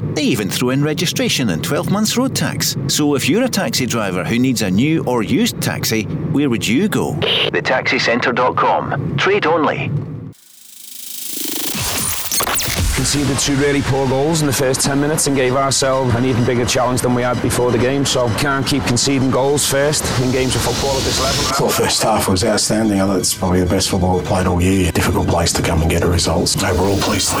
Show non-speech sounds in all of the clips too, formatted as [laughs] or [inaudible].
They even throw in registration and 12 months road tax. So if you're a taxi driver who needs a new or used taxi, where would you go? TheTaxiCentre.com. Trade only. conceded two really poor goals in the first 10 minutes and gave ourselves an even bigger challenge than we had before the game. So can't keep conceding goals first in games of football at this level. I thought first half was outstanding. I thought it's probably the best football we've played all year. Difficult place to come and get a result. Overall, pleased.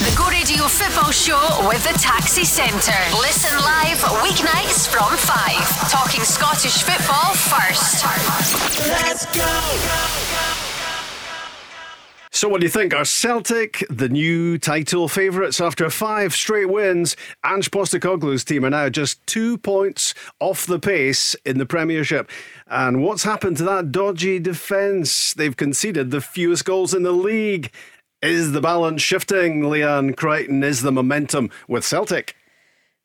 The Go Radio Football Show with the Taxi Centre. Listen live weeknights from 5. Talking Scottish football first. Let's go. So, what do you think? Are Celtic the new title favourites after five straight wins? Ange Postecoglou's team are now just two points off the pace in the Premiership. And what's happened to that dodgy defence? They've conceded the fewest goals in the league. Is the balance shifting, Leanne Crichton? Is the momentum with Celtic?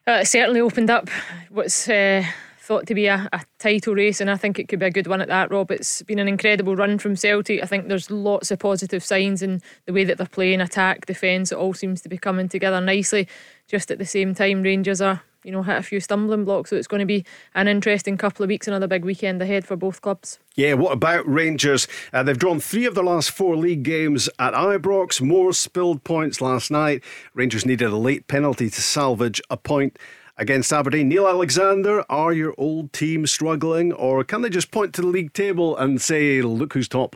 Uh, it certainly opened up what's uh, thought to be a, a, title race, and I think it could be a good one at that, Rob. It's been an incredible run from Celtic. I think there's lots of positive signs in the way that they're playing, attack, defence. It all seems to be coming together nicely. Just at the same time, Rangers are, you know, hit a few stumbling blocks, so it's going to be an interesting couple of weeks, another big weekend ahead for both clubs. Yeah, what about Rangers? Uh, they've drawn three of their last four league games at Ibrox. More spilled points last night. Rangers needed a late penalty to salvage a point against Aberdeen. Neil Alexander, are your old team struggling, or can they just point to the league table and say, look who's top?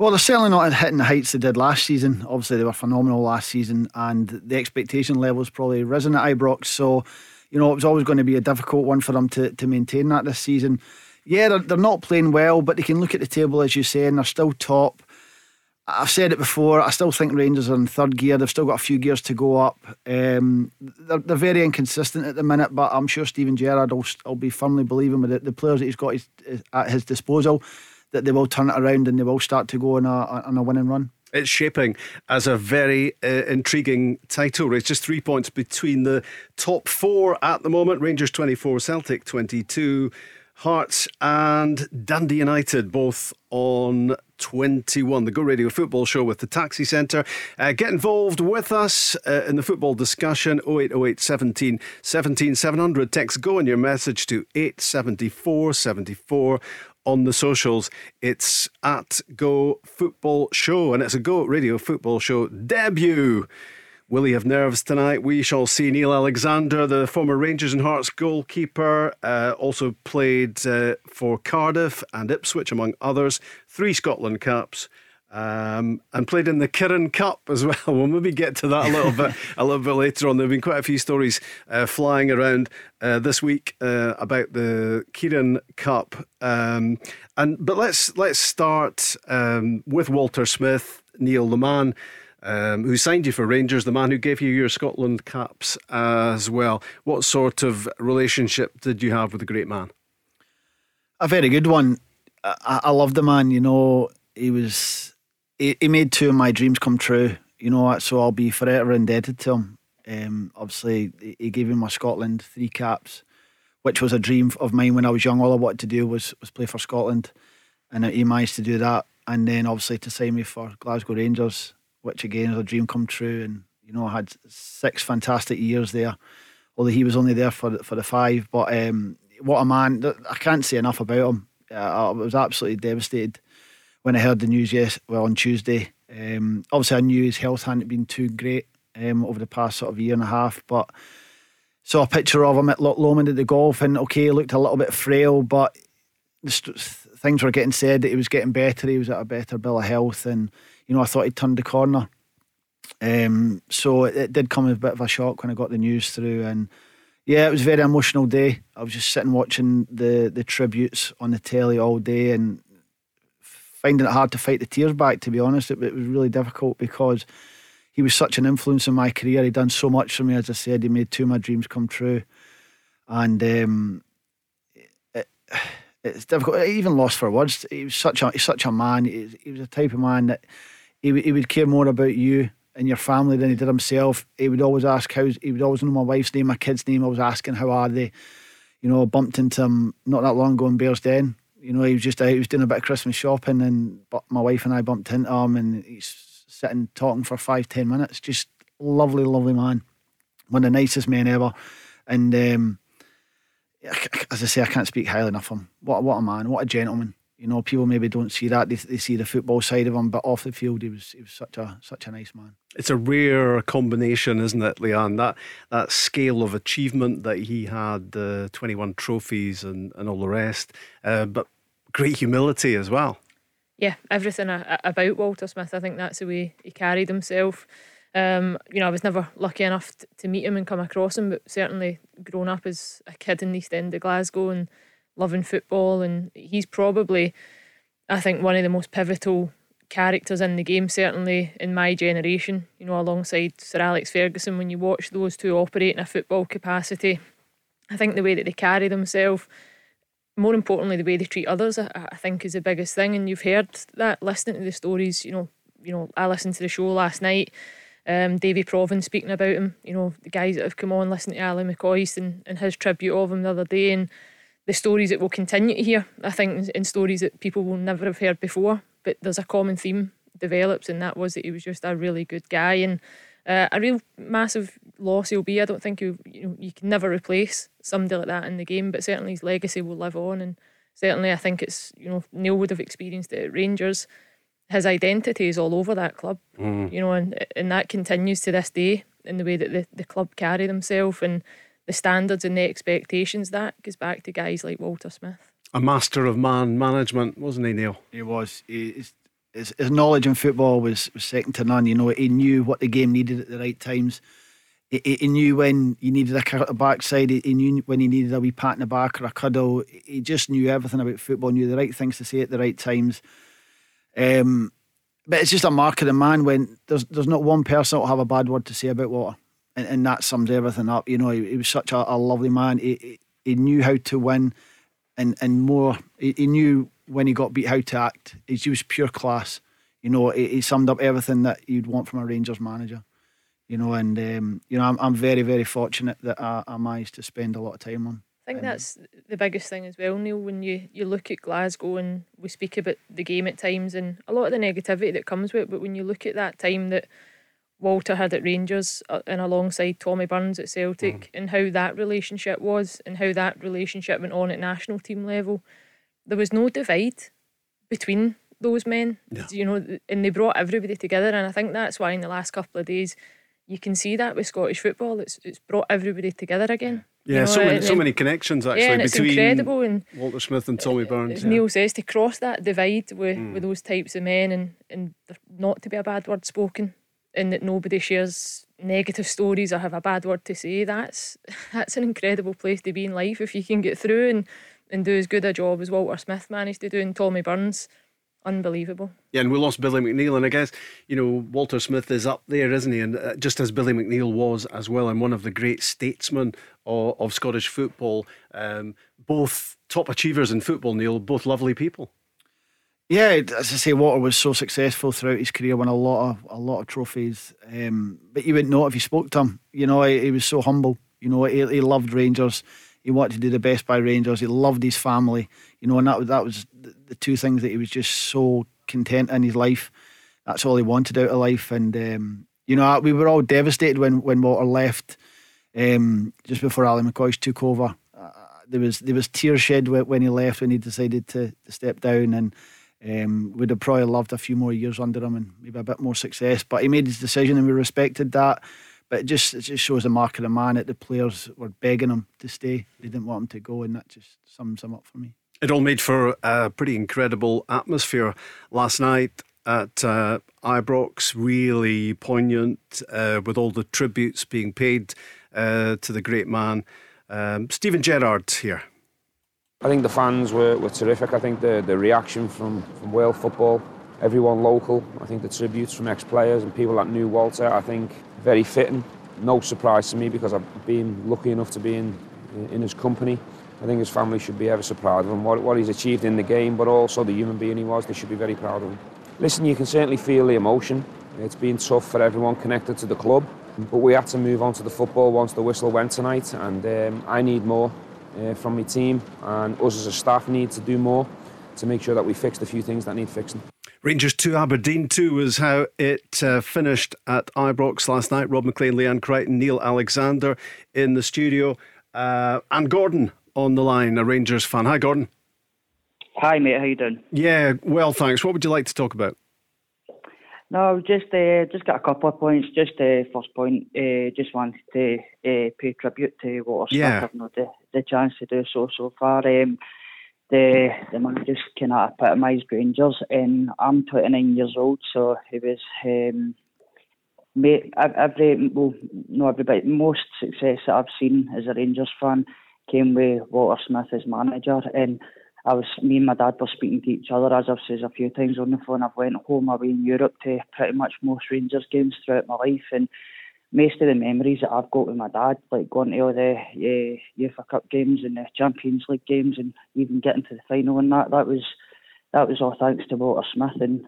Well, they're certainly not hitting the heights they did last season. Obviously, they were phenomenal last season, and the expectation level's probably risen at Ibrox. So, you know, it was always going to be a difficult one for them to, to maintain that this season. Yeah, they're, they're not playing well, but they can look at the table, as you say, and they're still top. I've said it before. I still think Rangers are in third gear. They've still got a few gears to go up. Um, they're, they're, very inconsistent at the minute, but I'm sure Steven Gerrard will, will be firmly believing with the, the players that he's got his, at his disposal that they will turn it around and they will start to go on a, on a winning run. It's shaping as a very uh, intriguing title race. Just three points between the top four at the moment. Rangers 24, Celtic 22. Hearts and Dundee United both on 21. The Go Radio Football Show with the Taxi Centre. Uh, get involved with us uh, in the football discussion 0808 17 17 700. Text Go in your message to 874 74 on the socials. It's at Go Football Show and it's a Go Radio Football Show debut. Will he have nerves tonight? We shall see. Neil Alexander, the former Rangers and Hearts goalkeeper, uh, also played uh, for Cardiff and Ipswich, among others. Three Scotland caps. Um, and played in the Kirin Cup as well. [laughs] We'll maybe get to that a little bit a little bit later on. There have been quite a few stories uh, flying around uh, this week uh, about the Kirin Cup. Um, and but let's let's start um, with Walter Smith, Neil the man um, who signed you for Rangers, the man who gave you your Scotland caps as well. What sort of relationship did you have with the great man? A very good one. I, I love the man. You know, he was he, he, made two of my dreams come true. You know, so I'll be forever indebted to him. Um, obviously, he gave me my Scotland three caps, which was a dream of mine when I was young. All I wanted to do was was play for Scotland, and he managed to do that. And then obviously to sign me for Glasgow Rangers which again is a dream come true. And you know, I had six fantastic years there, although he was only there for for the five. But um, what a man! I can't say enough about him. I was absolutely devastated when I heard the news. Yes, well on Tuesday. Um, obviously, I knew his health hadn't been too great um, over the past sort of year and a half, but saw a picture of him at Loch Lomond at the golf, and okay, he looked a little bit frail, but things were getting said that he was getting better. He was at a better bill of health, and you know, I thought he'd turned the corner. Um, so it, it, did come as a bit of a shock when I got the news through, and yeah, it was a very emotional day. I was just sitting watching the the tributes on the telly all day and finding it hard to fight the tears back. To be honest, it, it was really difficult because he was such an influence in my career. He'd done so much for me. As I said, he made two of my dreams come true, and um, it, it's difficult. I even lost for words. He was such a he's such a man. He, he was a type of man that he, he would care more about you and your family than he did himself. He would always ask how he would always know my wife's name, my kid's name. I was asking how are they. You know, I bumped into him not that long ago in Bearsden. You know, he was just out, he was doing a bit of Christmas shopping, and my wife and I bumped into him, and he's sitting talking for five, ten minutes. Just lovely, lovely man, one of the nicest men ever. And um, as I say, I can't speak highly enough of him. What what a man, what a gentleman. You know, people maybe don't see that; they, they see the football side of him, but off the field, he was he was such a such a nice man. It's a rare combination, isn't it, Leanne? That that scale of achievement that he had, the uh, twenty one trophies and and all the rest, uh, but great humility as well. Yeah, everything about Walter Smith. I think that's the way he carried himself. Um, you know, I was never lucky enough to meet him and come across him, but certainly grown up as a kid in the East End of Glasgow and loving football. And he's probably, I think, one of the most pivotal characters in the game, certainly in my generation, you know, alongside Sir Alex Ferguson. When you watch those two operate in a football capacity, I think the way that they carry themselves, more importantly, the way they treat others, I, I think is the biggest thing. And you've heard that listening to the stories, you know, you know, I listened to the show last night um, Davy Provan speaking about him, you know, the guys that have come on, listening to Ali McCoist and, and his tribute of him the other day, and the stories that we'll continue to hear, I think, in stories that people will never have heard before. But there's a common theme develops, and that was that he was just a really good guy and uh, a real massive loss he'll be. I don't think you you know you can never replace somebody like that in the game, but certainly his legacy will live on, and certainly I think it's you know Neil would have experienced it at Rangers his identity is all over that club, mm. you know, and and that continues to this day in the way that the, the club carry themselves and the standards and the expectations. That goes back to guys like Walter Smith. A master of man management, wasn't he, Neil? He was. He, his, his knowledge in football was, was second to none. You know, he knew what the game needed at the right times. He, he knew when you needed a cut at the backside. He, he knew when he needed a wee pat in the back or a cuddle. He just knew everything about football. Knew the right things to say at the right times. Um, but it's just a mark of the man when there's there's not one person that will have a bad word to say about Walter, and, and that sums everything up. You know, he, he was such a, a, lovely man. He, he, knew how to win, and and more. He, he, knew when he got beat how to act. He was pure class. You know, he, he summed up everything that you'd want from a Rangers manager. You know, and um, you know, I'm I'm very very fortunate that I, I managed to spend a lot of time on I think that's the biggest thing as well, Neil. When you, you look at Glasgow and we speak about the game at times and a lot of the negativity that comes with it, but when you look at that time that Walter had at Rangers uh, and alongside Tommy Burns at Celtic mm. and how that relationship was and how that relationship went on at national team level, there was no divide between those men. Yeah. You know, and they brought everybody together, and I think that's why in the last couple of days you can see that with Scottish football. It's it's brought everybody together again. Yeah, you know, so many, so many connections actually yeah, between incredible. And Walter Smith and Tommy Burns. As yeah. Neil says, to cross that divide with, mm. with those types of men and, and not to be a bad word spoken and that nobody shares negative stories or have a bad word to say, that's [laughs] that's an incredible place to be in life if you can get through and, and do as good a job as Walter Smith managed to do and Tommy Burns unbelievable. Yeah, and we lost Billy McNeill, and I guess you know Walter Smith is up there, isn't he? And uh, just as Billy McNeill was as well, and one of the great statesmen of, of Scottish football, um, both top achievers in football. Neil, both lovely people. Yeah, as I say, Walter was so successful throughout his career, won a lot of a lot of trophies. Um, but you wouldn't know if you spoke to him. You know, he, he was so humble. You know, he, he loved Rangers. He wanted to do the best by Rangers. He loved his family. You know, and that was that was the two things that he was just so content in his life. That's all he wanted out of life. And um, you know, we were all devastated when when Walter left. Um, just before Ali McCoist took over, uh, there was there was tears shed when he left when he decided to, to step down and. Um, would have probably loved a few more years under him and maybe a bit more success. But he made his decision and we respected that. But it just it just shows the mark of the man that the players were begging him to stay. They didn't want him to go, and that just sums him up for me. It all made for a pretty incredible atmosphere last night at uh, Ibrox. Really poignant uh, with all the tributes being paid uh, to the great man. Um, Steven Gerrard here. I think the fans were, were terrific. I think the, the reaction from, from Wales football everyone local. I think the tributes from ex-players and people that knew Walter, I think very fitting. No surprise to me because I've been lucky enough to be in, in his company. I think his family should be ever so proud of him, what, what he's achieved in the game, but also the human being he was, they should be very proud of him. Listen, you can certainly feel the emotion. It's been tough for everyone connected to the club, but we had to move on to the football once the whistle went tonight, and um, I need more uh, from my team, and us as a staff need to do more to make sure that we fix the few things that need fixing. Rangers 2, Aberdeen 2 was how it uh, finished at Ibrox last night. Rob Maclean, Leanne Crichton, Neil Alexander in the studio, uh, and Gordon on the line, a Rangers fan. Hi, Gordon. Hi, mate. How you doing? Yeah, well, thanks. What would you like to talk about? No, just uh, just got a couple of points. Just uh, first point, uh, just wanted to uh, pay tribute to Walter Smith. Yeah. I've not the, the chance to do so so far. Um, the the man just kind of epitomised Rangers, and I'm 29 years old, so he was. Um, mate, every well, no everybody, most success that I've seen as a Rangers fan came with Walter Smith as manager, and I was me and my dad were speaking to each other as I've said a few times on the phone. I've went home away in Europe to pretty much most Rangers games throughout my life, and most of the memories that I've got with my dad, like going to all the uh, UEFA Cup games and the Champions League games, and even getting to the final and that, that was that was all thanks to Walter Smith and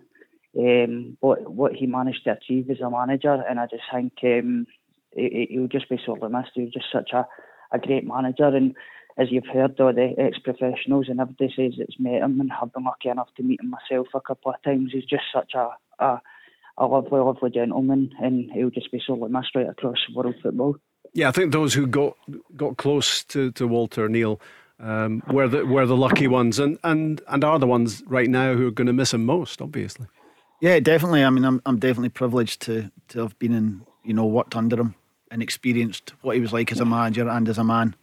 um, what what he managed to achieve as a manager. And I just think um, he, he'll just be sorely missed. He was just such a, a great manager, and as you've heard, all the ex-professionals and everybody says it's met him, and I've been lucky enough to meet him myself a couple of times. He's just such a, a a lovely, lovely gentleman, and he'll just be sorely missed right across world football. Yeah, I think those who got got close to, to Walter Neil um, were the were the lucky ones, and, and and are the ones right now who are going to miss him most, obviously. Yeah, definitely. I mean, I'm I'm definitely privileged to to have been in, you know, worked under him and experienced what he was like as a manager and as a man.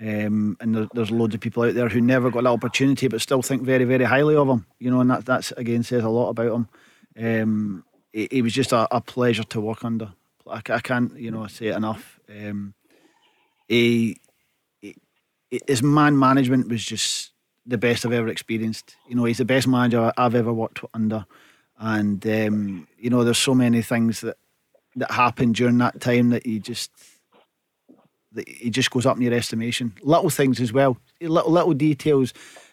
Um, and there, there's loads of people out there who never got that opportunity, but still think very, very highly of him. You know, and that that's again says a lot about him. Um, he was just a, a, pleasure to work under. I, I, can't, you know, say it enough. Um, he, he, his man management was just the best I've ever experienced. You know, he's the best manager I've ever worked under, and um, you know, there's so many things that that happened during that time that he just that he just goes up in your estimation. Little things as well, little little details,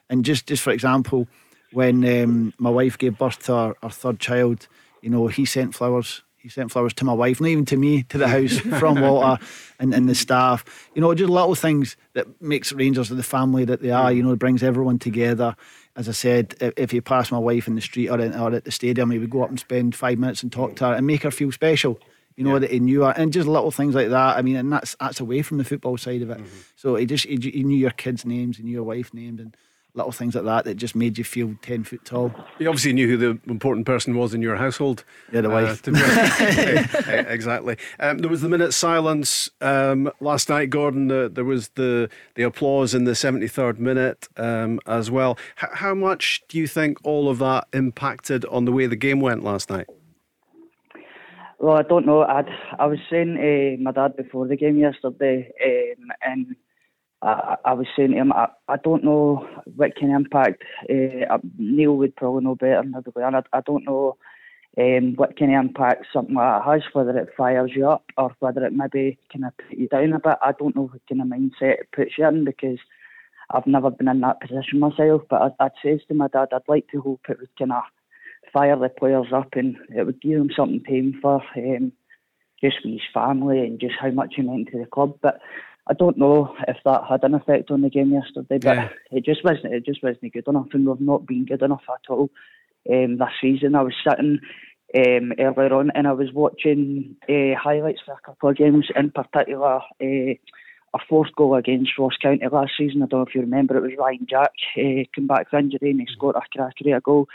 and just just for example, when um, my wife gave birth to our, our third child, you know, he sent flowers. He sent flowers to my wife, not even to me, to the house [laughs] from Walter and, and the staff. You know, just little things that makes Rangers of the family that they are. You know, it brings everyone together. As I said, if you pass my wife in the street or, in, or at the stadium, he would go up and spend five minutes and talk to her and make her feel special you know, yeah. that he knew her, and just little things like that. I mean, and that's that's away from the football side of it. Mm-hmm. So he just he, he, knew your kids' names, he knew your wife's names, and little things like that that just made you feel ten foot tall. You obviously knew who the important person was in your household. Yeah, the wife. Uh, [laughs] [laughs] exactly. Um, there was the minute silence um, last night, Gordon. Uh, there was the the applause in the seventy third minute um, as well. H- how much do you think all of that impacted on the way the game went last night? Well, I don't know. I'd, I was saying to my dad before the game yesterday, um, and I, I, was saying to him, I, I don't know what of impact uh, Neil would probably know better than I, I don't know um, what of impact something like that has, whether it fires you up or whether it maybe kind of put you down a bit. I don't know what kind of mindset it puts you in because I've never been in that position myself. But I, I'd say to my dad, I'd like to hope it would kind of fire the players up and it would give them something to aim for, um, just with his family and just how much he meant to the club. But I don't know if that had an effect on the game yesterday, but yeah. it just wasn't it just wasn't good enough and we've not been good enough at all um, this season. I was sitting um, earlier on and I was watching uh, highlights for a couple of games, in particular uh, a fourth goal against Ross County last season. I don't know if you remember, it was Ryan Jack uh, came back from injury and he scored a crackery a goal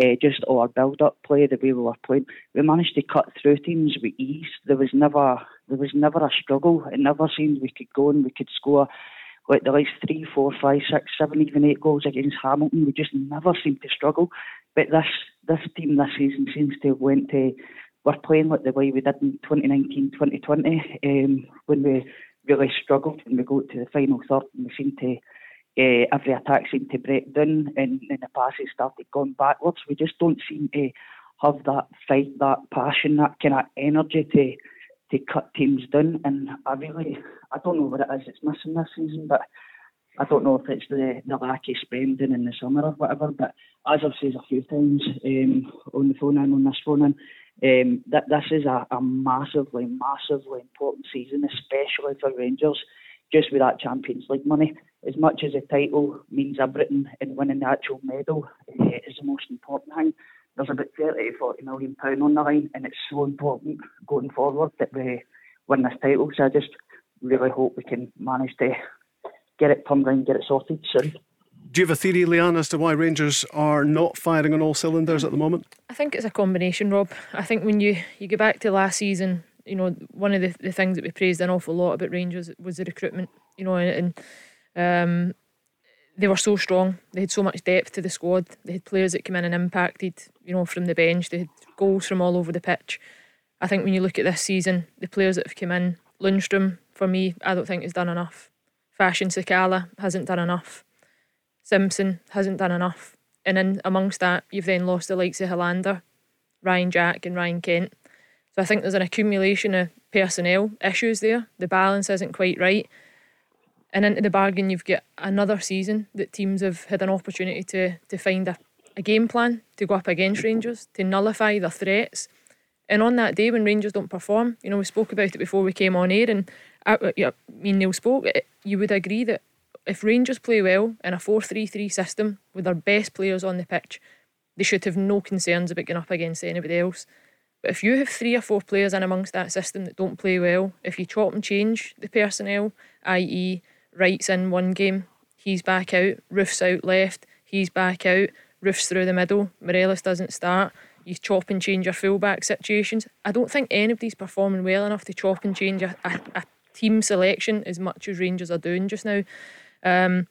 uh, just our build-up play, the way we were playing, we managed to cut through teams with ease. There was never there was never a struggle. It never seemed we could go and we could score like the last three, four, five, six, seven, even eight goals against Hamilton. We just never seemed to struggle. But this this team this season seems to have went to we're playing like the way we did in 2019, 2020, um, when we really struggled and we go to the final third and we seem to uh, every attack seemed to break down and, and the passes started going backwards. We just don't seem to have that fight, that passion, that kind of energy to to cut teams down. And I really, I don't know what it is it's missing this season, but I don't know if it's the, the lack of spending in the summer or whatever. But as I've said a few times um, on the phone and on this phone um, that this is a, a massively, massively important season, especially for Rangers, just with that Champions League money. As much as the title means everything and winning the actual medal uh, is the most important thing, there's about 30 to 40 million pound on the line, and it's so important going forward that we win this title. So I just really hope we can manage to get it pumped and get it sorted soon. Do you have a theory, Leanne, as to why Rangers are not firing on all cylinders at the moment? I think it's a combination, Rob. I think when you, you go back to last season, you know, one of the, the things that we praised an awful lot about Rangers was the recruitment, you know, and, and um, they were so strong. They had so much depth to the squad. They had players that came in and impacted, you know, from the bench. They had goals from all over the pitch. I think when you look at this season, the players that have come in, Lundstram, for me, I don't think has done enough. Fashion Sakala hasn't done enough. Simpson hasn't done enough. And then amongst that, you've then lost the likes of Helander, Ryan Jack, and Ryan Kent. So I think there's an accumulation of personnel issues there. The balance isn't quite right. And into the bargain, you've got another season that teams have had an opportunity to to find a, a game plan to go up against Rangers, to nullify their threats. And on that day when Rangers don't perform, you know, we spoke about it before we came on air, and I, uh, me and Neil spoke, you would agree that if Rangers play well in a 4 3 3 system with their best players on the pitch, they should have no concerns about going up against anybody else. But if you have three or four players in amongst that system that don't play well, if you chop and change the personnel, i.e., Wright's in one game, he's back out, Roofe's out left, he's back out, Roofe's through the middle, Morelos doesn't start, you chop and change your fullback situations. I don't think anybody's performing well enough to chop and change a, a, a team selection as much as Rangers are doing just now. Um,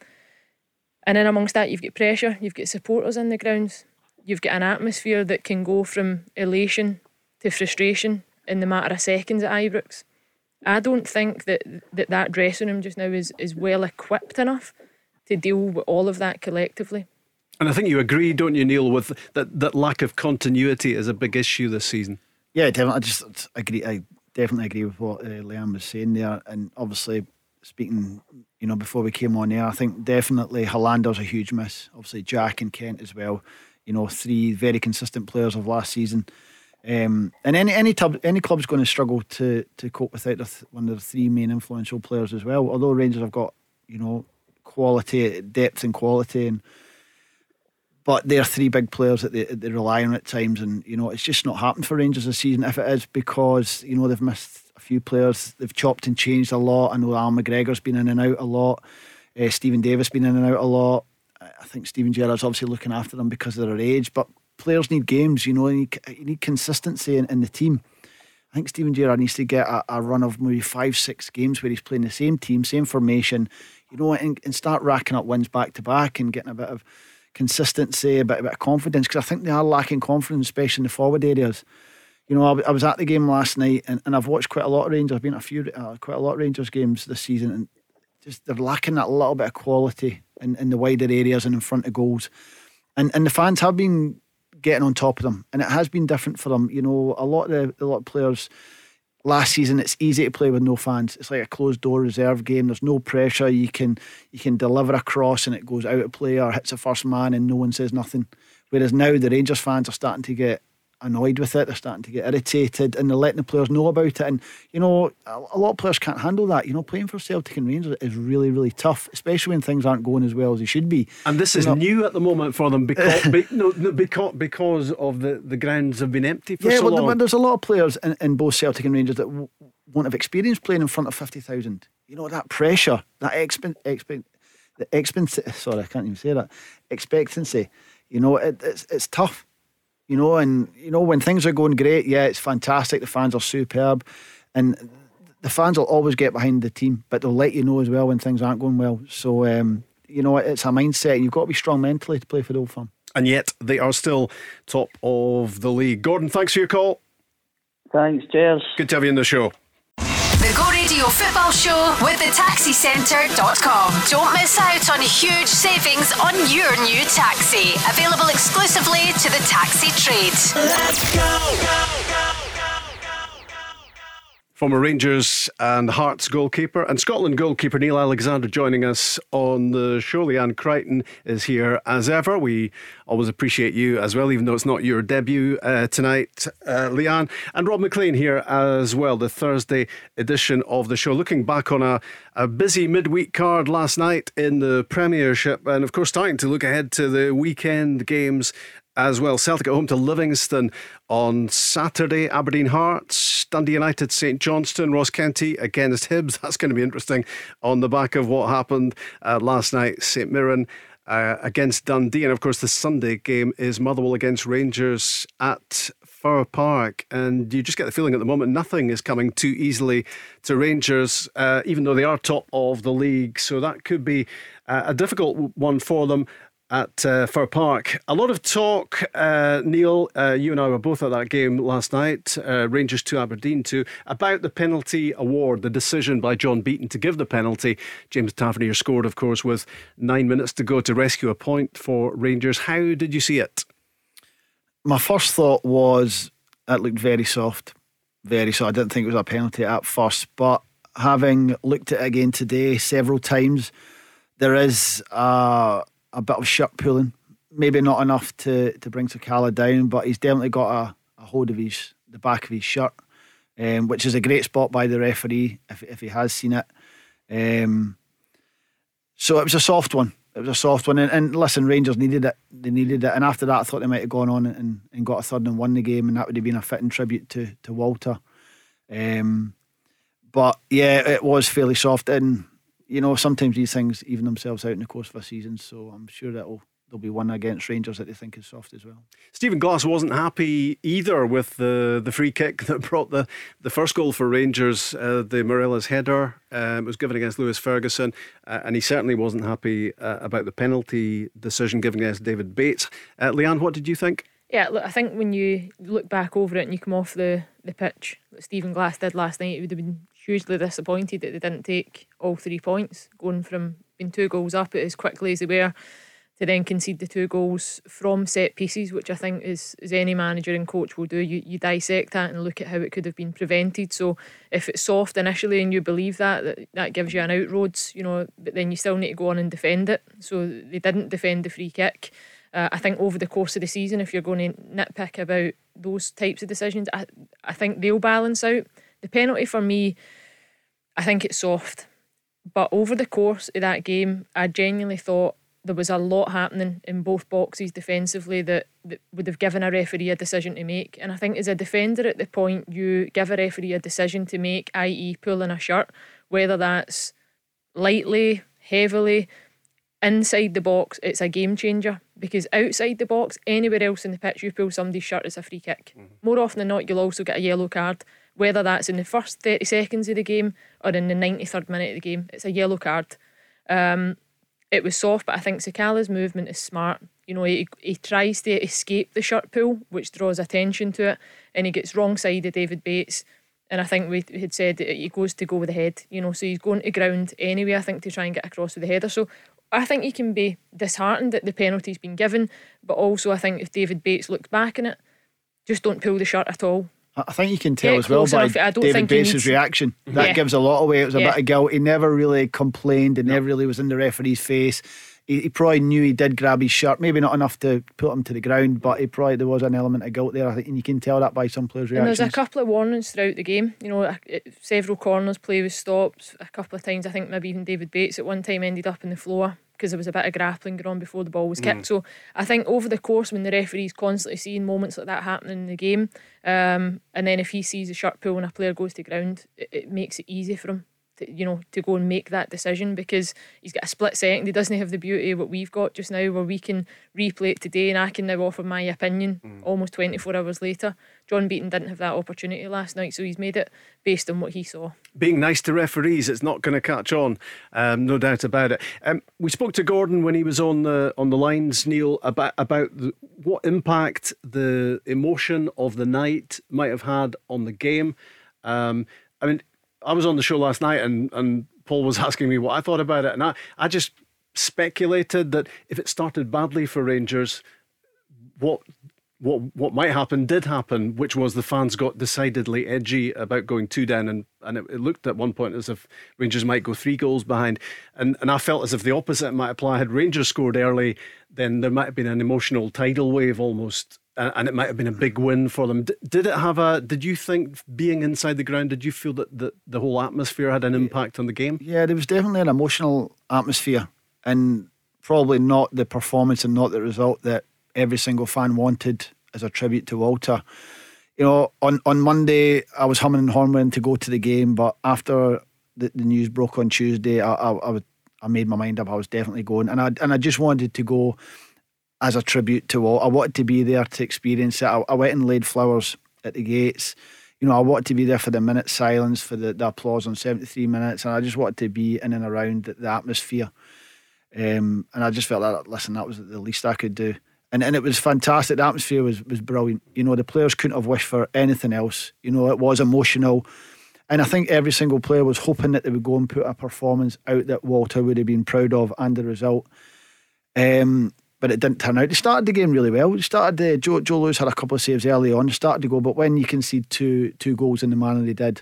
and then amongst that, you've got pressure, you've got supporters in the grounds, you've got an atmosphere that can go from elation to frustration in the matter of seconds at Ibrox. I don't think that that, that dressing room just now is, is well equipped enough to deal with all of that collectively. And I think you agree, don't you, Neil, with that, that lack of continuity is a big issue this season. Yeah, definitely. I just agree. I definitely agree with what uh, Leanne was saying there. And obviously, speaking, you know, before we came on there, I think definitely Helander's a huge miss. Obviously, Jack and Kent as well. You know, three very consistent players of last season. Um, and any any tub, any club's going to struggle to to cope without th- one of the three main influential players as well. Although Rangers have got you know quality, depth, and quality, and but they're three big players that they, they rely on at times, and you know it's just not happened for Rangers this season. If it is because you know they've missed a few players, they've chopped and changed a lot. I know Al McGregor's been in and out a lot. Uh, Steven Davis been in and out a lot. I think Steven Gerrard's obviously looking after them because of their age, but players need games, you know, you need, you need consistency in, in, the team. I think Steven Gerrard needs to get a, a, run of maybe five, six games where he's playing the same team, same formation, you know, and, and start racking up wins back to back and getting a bit of consistency, a bit, a bit of confidence, because I think they are lacking confidence, especially in the forward areas. You know, I, I was at the game last night and, and I've watched quite a lot of Rangers, I've been a few, uh, quite a lot of Rangers games this season, and just they're lacking that little bit of quality in, in the wider areas and in front of goals. And, and the fans have been getting on top of them, and it has been different for them. You know, a lot of the, a lot of players last season it's easy to play with no fans. It's like a closed door reserve game. There's no pressure. You can you can deliver a cross and it goes out of play or hits a first man and no one says nothing. Whereas now the Rangers fans are starting to get annoyed with it. They're starting to get irritated and they're letting the players know about it. And, you know, a, lot of players can't handle that. You know, playing for Celtic and Rangers is really, really tough, especially when things aren't going as well as they should be. And this is new at the moment for them [laughs] because, be, no, because, because of the, the grounds have been empty for so long. yeah, so well, long. there's a lot of players in, in both Celtic and Rangers that w- won't have experience playing in front of 50,000. You know, that pressure, that expen, expen, the expense, sorry, I can't even say that, expectancy. You know, it, it's, it's tough you know, and you know when things are going great, yeah, it's fantastic. The fans are superb, and the fans will always get behind the team, but they'll let you know as well when things aren't going well. So um, you know, it's a mindset, and you've got to be strong mentally to play for the Old Firm. And yet they are still top of the league. Gordon, thanks for your call. Thanks. Cheers. Good to have you in the show. The Go Radio Football Show with the taxicentre.com. Don't miss out on huge savings on your new taxi. Available exclusively to the taxi trade. Let's go. Former Rangers and Hearts goalkeeper and Scotland goalkeeper Neil Alexander joining us on the show. Leanne Crichton is here as ever. We always appreciate you as well, even though it's not your debut uh, tonight, uh, Leanne. And Rob Maclean here as well, the Thursday edition of the show. Looking back on a, a busy midweek card last night in the Premiership, and of course, starting to look ahead to the weekend games as well. Celtic at home to Livingston on Saturday. Aberdeen Hearts, Dundee United, St Johnstone, Ross County against Hibs. [laughs] That's going to be interesting on the back of what happened uh, last night. St Mirren. Uh, against Dundee, and of course, the Sunday game is Motherwell against Rangers at Fir Park, and you just get the feeling at the moment nothing is coming too easily to Rangers, uh, even though they are top of the league. So that could be uh, a difficult one for them at uh, Fir Park. A lot of talk, uh, Neil. Uh, you and I were both at that game last night, uh, Rangers to Aberdeen 2, about the penalty award, the decision by John Beaton to give the penalty. James Tavernier scored, of course, with nine minutes to go to rescue a point for Rangers. How did you see it? My first thought was it looked very soft, very soft. I didn't think it was a penalty at first, but having looked at it again today several times, there is a a bit of shirt pulling. Maybe not enough to, to bring Sakala down, but he's definitely got a, a hold of his the back of his shirt, um, which is a great spot by the referee if, if he has seen it. Um, so it was a soft one. It was a soft one. And, and, listen, Rangers needed it. They needed it. And after that, I thought they might have gone on and, and got a third and won the game, and that would have been a fitting tribute to to Walter. Um, but yeah, it was fairly soft. And you know, sometimes these things even themselves out in the course of a season. So I'm sure that'll there'll be one against Rangers that they think is soft as well. Stephen Glass wasn't happy either with the the free kick [laughs] that brought the, the first goal for Rangers, uh, the Morelos header. Um, was given against Lewis Ferguson, uh, and he certainly wasn't happy uh, about the penalty decision given against David Bates. Uh, Leanne, what did you think? Yeah, look, I think when you look back over it and you come off the, the pitch, that Stephen Glass did last night, it would have been hugely disappointed that they didn't take all three points, going from being two goals up as quickly as they were to then concede the two goals from set pieces, which I think is as any manager and coach will do. You you dissect that and look at how it could have been prevented. So if it's soft initially and you believe that, that, that gives you an outroads, you know, but then you still need to go on and defend it. So they didn't defend the free kick. Uh, I think over the course of the season, if you're going to nitpick about those types of decisions, I, I think they'll balance out. The penalty for me, I think it's soft. But over the course of that game, I genuinely thought there was a lot happening in both boxes defensively that, that would have given a referee a decision to make. And I think as a defender at the point you give a referee a decision to make, i.e., pulling a shirt, whether that's lightly, heavily, inside the box, it's a game changer because outside the box, anywhere else in the pitch, you pull somebody's shirt, it's a free kick. Mm-hmm. More often than not, you'll also get a yellow card whether that's in the first 30 seconds of the game or in the 93rd minute of the game. It's a yellow card. Um, it was soft, but I think Sakala's movement is smart. You know, he, he tries to escape the shirt pull, which draws attention to it, and he gets wrong side of David Bates. And I think we had said that he goes to go with the head, you know, so he's going to ground anyway, I think, to try and get across with the header. So I think he can be disheartened that the penalty's been given, but also I think if David Bates looks back in it, just don't pull the shirt at all. I think you can tell yeah, as well by David Bates' reaction. That yeah. gives a lot away. It was a yeah. bit of guilt. He never really complained and no. never really was in the referee's face. He, he, probably knew he did grab his shirt, maybe not enough to put him to the ground, but he probably there was an element of guilt there. I think, and you can tell that by some players' reactions. And there's a couple of warnings throughout the game. You know, several corners play was stopped a couple of times. I think maybe even David Bates at one time ended up in the floor because there was a bit of grappling going on before the ball was kicked. Mm. So I think over the course, when the referee's constantly seeing moments like that happening in the game, um, and then if he sees a sharp pull and a player goes to ground, it, it makes it easy for him to, you know, to go and make that decision because he's got a split second. He doesn't have the beauty of what we've got just now, where we can replay it today and I can now offer my opinion mm. almost 24 hours later. John Beaton didn't have that opportunity last night, so he's made it based on what he saw. Being nice to referees, it's not going to catch on, um, no doubt about it. Um, we spoke to Gordon when he was on the on the lines, Neil, about about the, what impact the emotion of the night might have had on the game. Um, I mean, I was on the show last night and, and Paul was [laughs] asking me what I thought about it. And I, I just speculated that if it started badly for Rangers, what what what might happen did happen, which was the fans got decidedly edgy about going two down, and, and it, it, looked at one point as if Rangers might go three goals behind, and and I felt as if the opposite might apply. Had Rangers scored early, then there might have been an emotional tidal wave almost, and it might have been a big win for them. did it have a? Did you think being inside the ground? Did you feel that the, the whole atmosphere had an impact on the game? Yeah, there was definitely an emotional atmosphere, and probably not the performance and not the result that every single fan wanted as a tribute to Walter. You know, on, on Monday, I was humming and hawing to go to the game, but after the, the news broke on Tuesday, I, I, I, I made my mind up. I was definitely going, and I and I just wanted to go as a tribute to Walter. I wanted to be there to experience it. I, I went and laid flowers at the gates. You know, I wanted to be there for the minute silence, for the, the applause on 73 minutes, and I just wanted to be in and around the, the atmosphere. Um, and I just felt that, listen, that was the least I could do and and it was fantastic. The atmosphere was was brilliant. You know, the players couldn't have wished for anything else. You know, it was emotional. And I think every single player was hoping that they would go and put a performance out that Walter would have been proud of and the result. Um, but it didn't turn out. They started the game really well. They started uh, Joe, Joe Lewis had a couple of saves early on. They started to go, but when you concede two two goals in the manner they did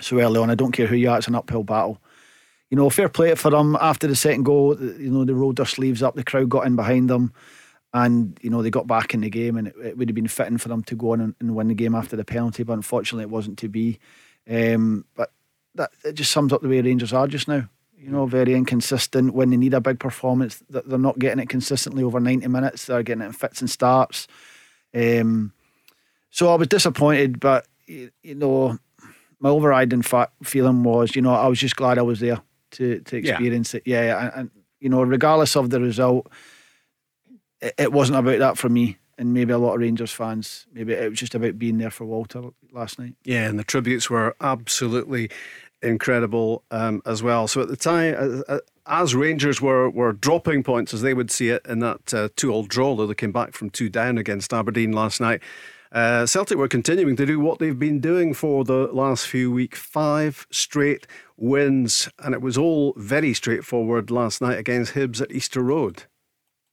so early on, I don't care who you are, it's an uphill battle. You know, fair play for them. After the second goal, you know, they rolled their sleeves up. The crowd got in behind them and you know they got back in the game, and it, it would have been fitting for them to go on and, and, win the game after the penalty, but unfortunately it wasn't to be. Um, but that it just sums up the way Rangers are just now. You know, very inconsistent. When they need a big performance, they're not getting it consistently over ninety minutes. They're getting it in fits and starts. Um, so I was disappointed, but you, you know, my overriding fa- feeling was, you know, I was just glad I was there to to experience yeah. it. Yeah, and, and you know, regardless of the result it, it wasn't about that for me and maybe a lot of Rangers fans. Maybe it was just about being there for Walter last night. Yeah, and the tributes were absolutely incredible um, as well. So at the time, uh, uh, as Rangers were were dropping points as they would see it in that uh, two-all draw, though they came back from two down against Aberdeen last night. Uh, Celtic were continuing to do what they've been doing for the last few weeks five straight wins, and it was all very straightforward last night against Hibs at Easter Road.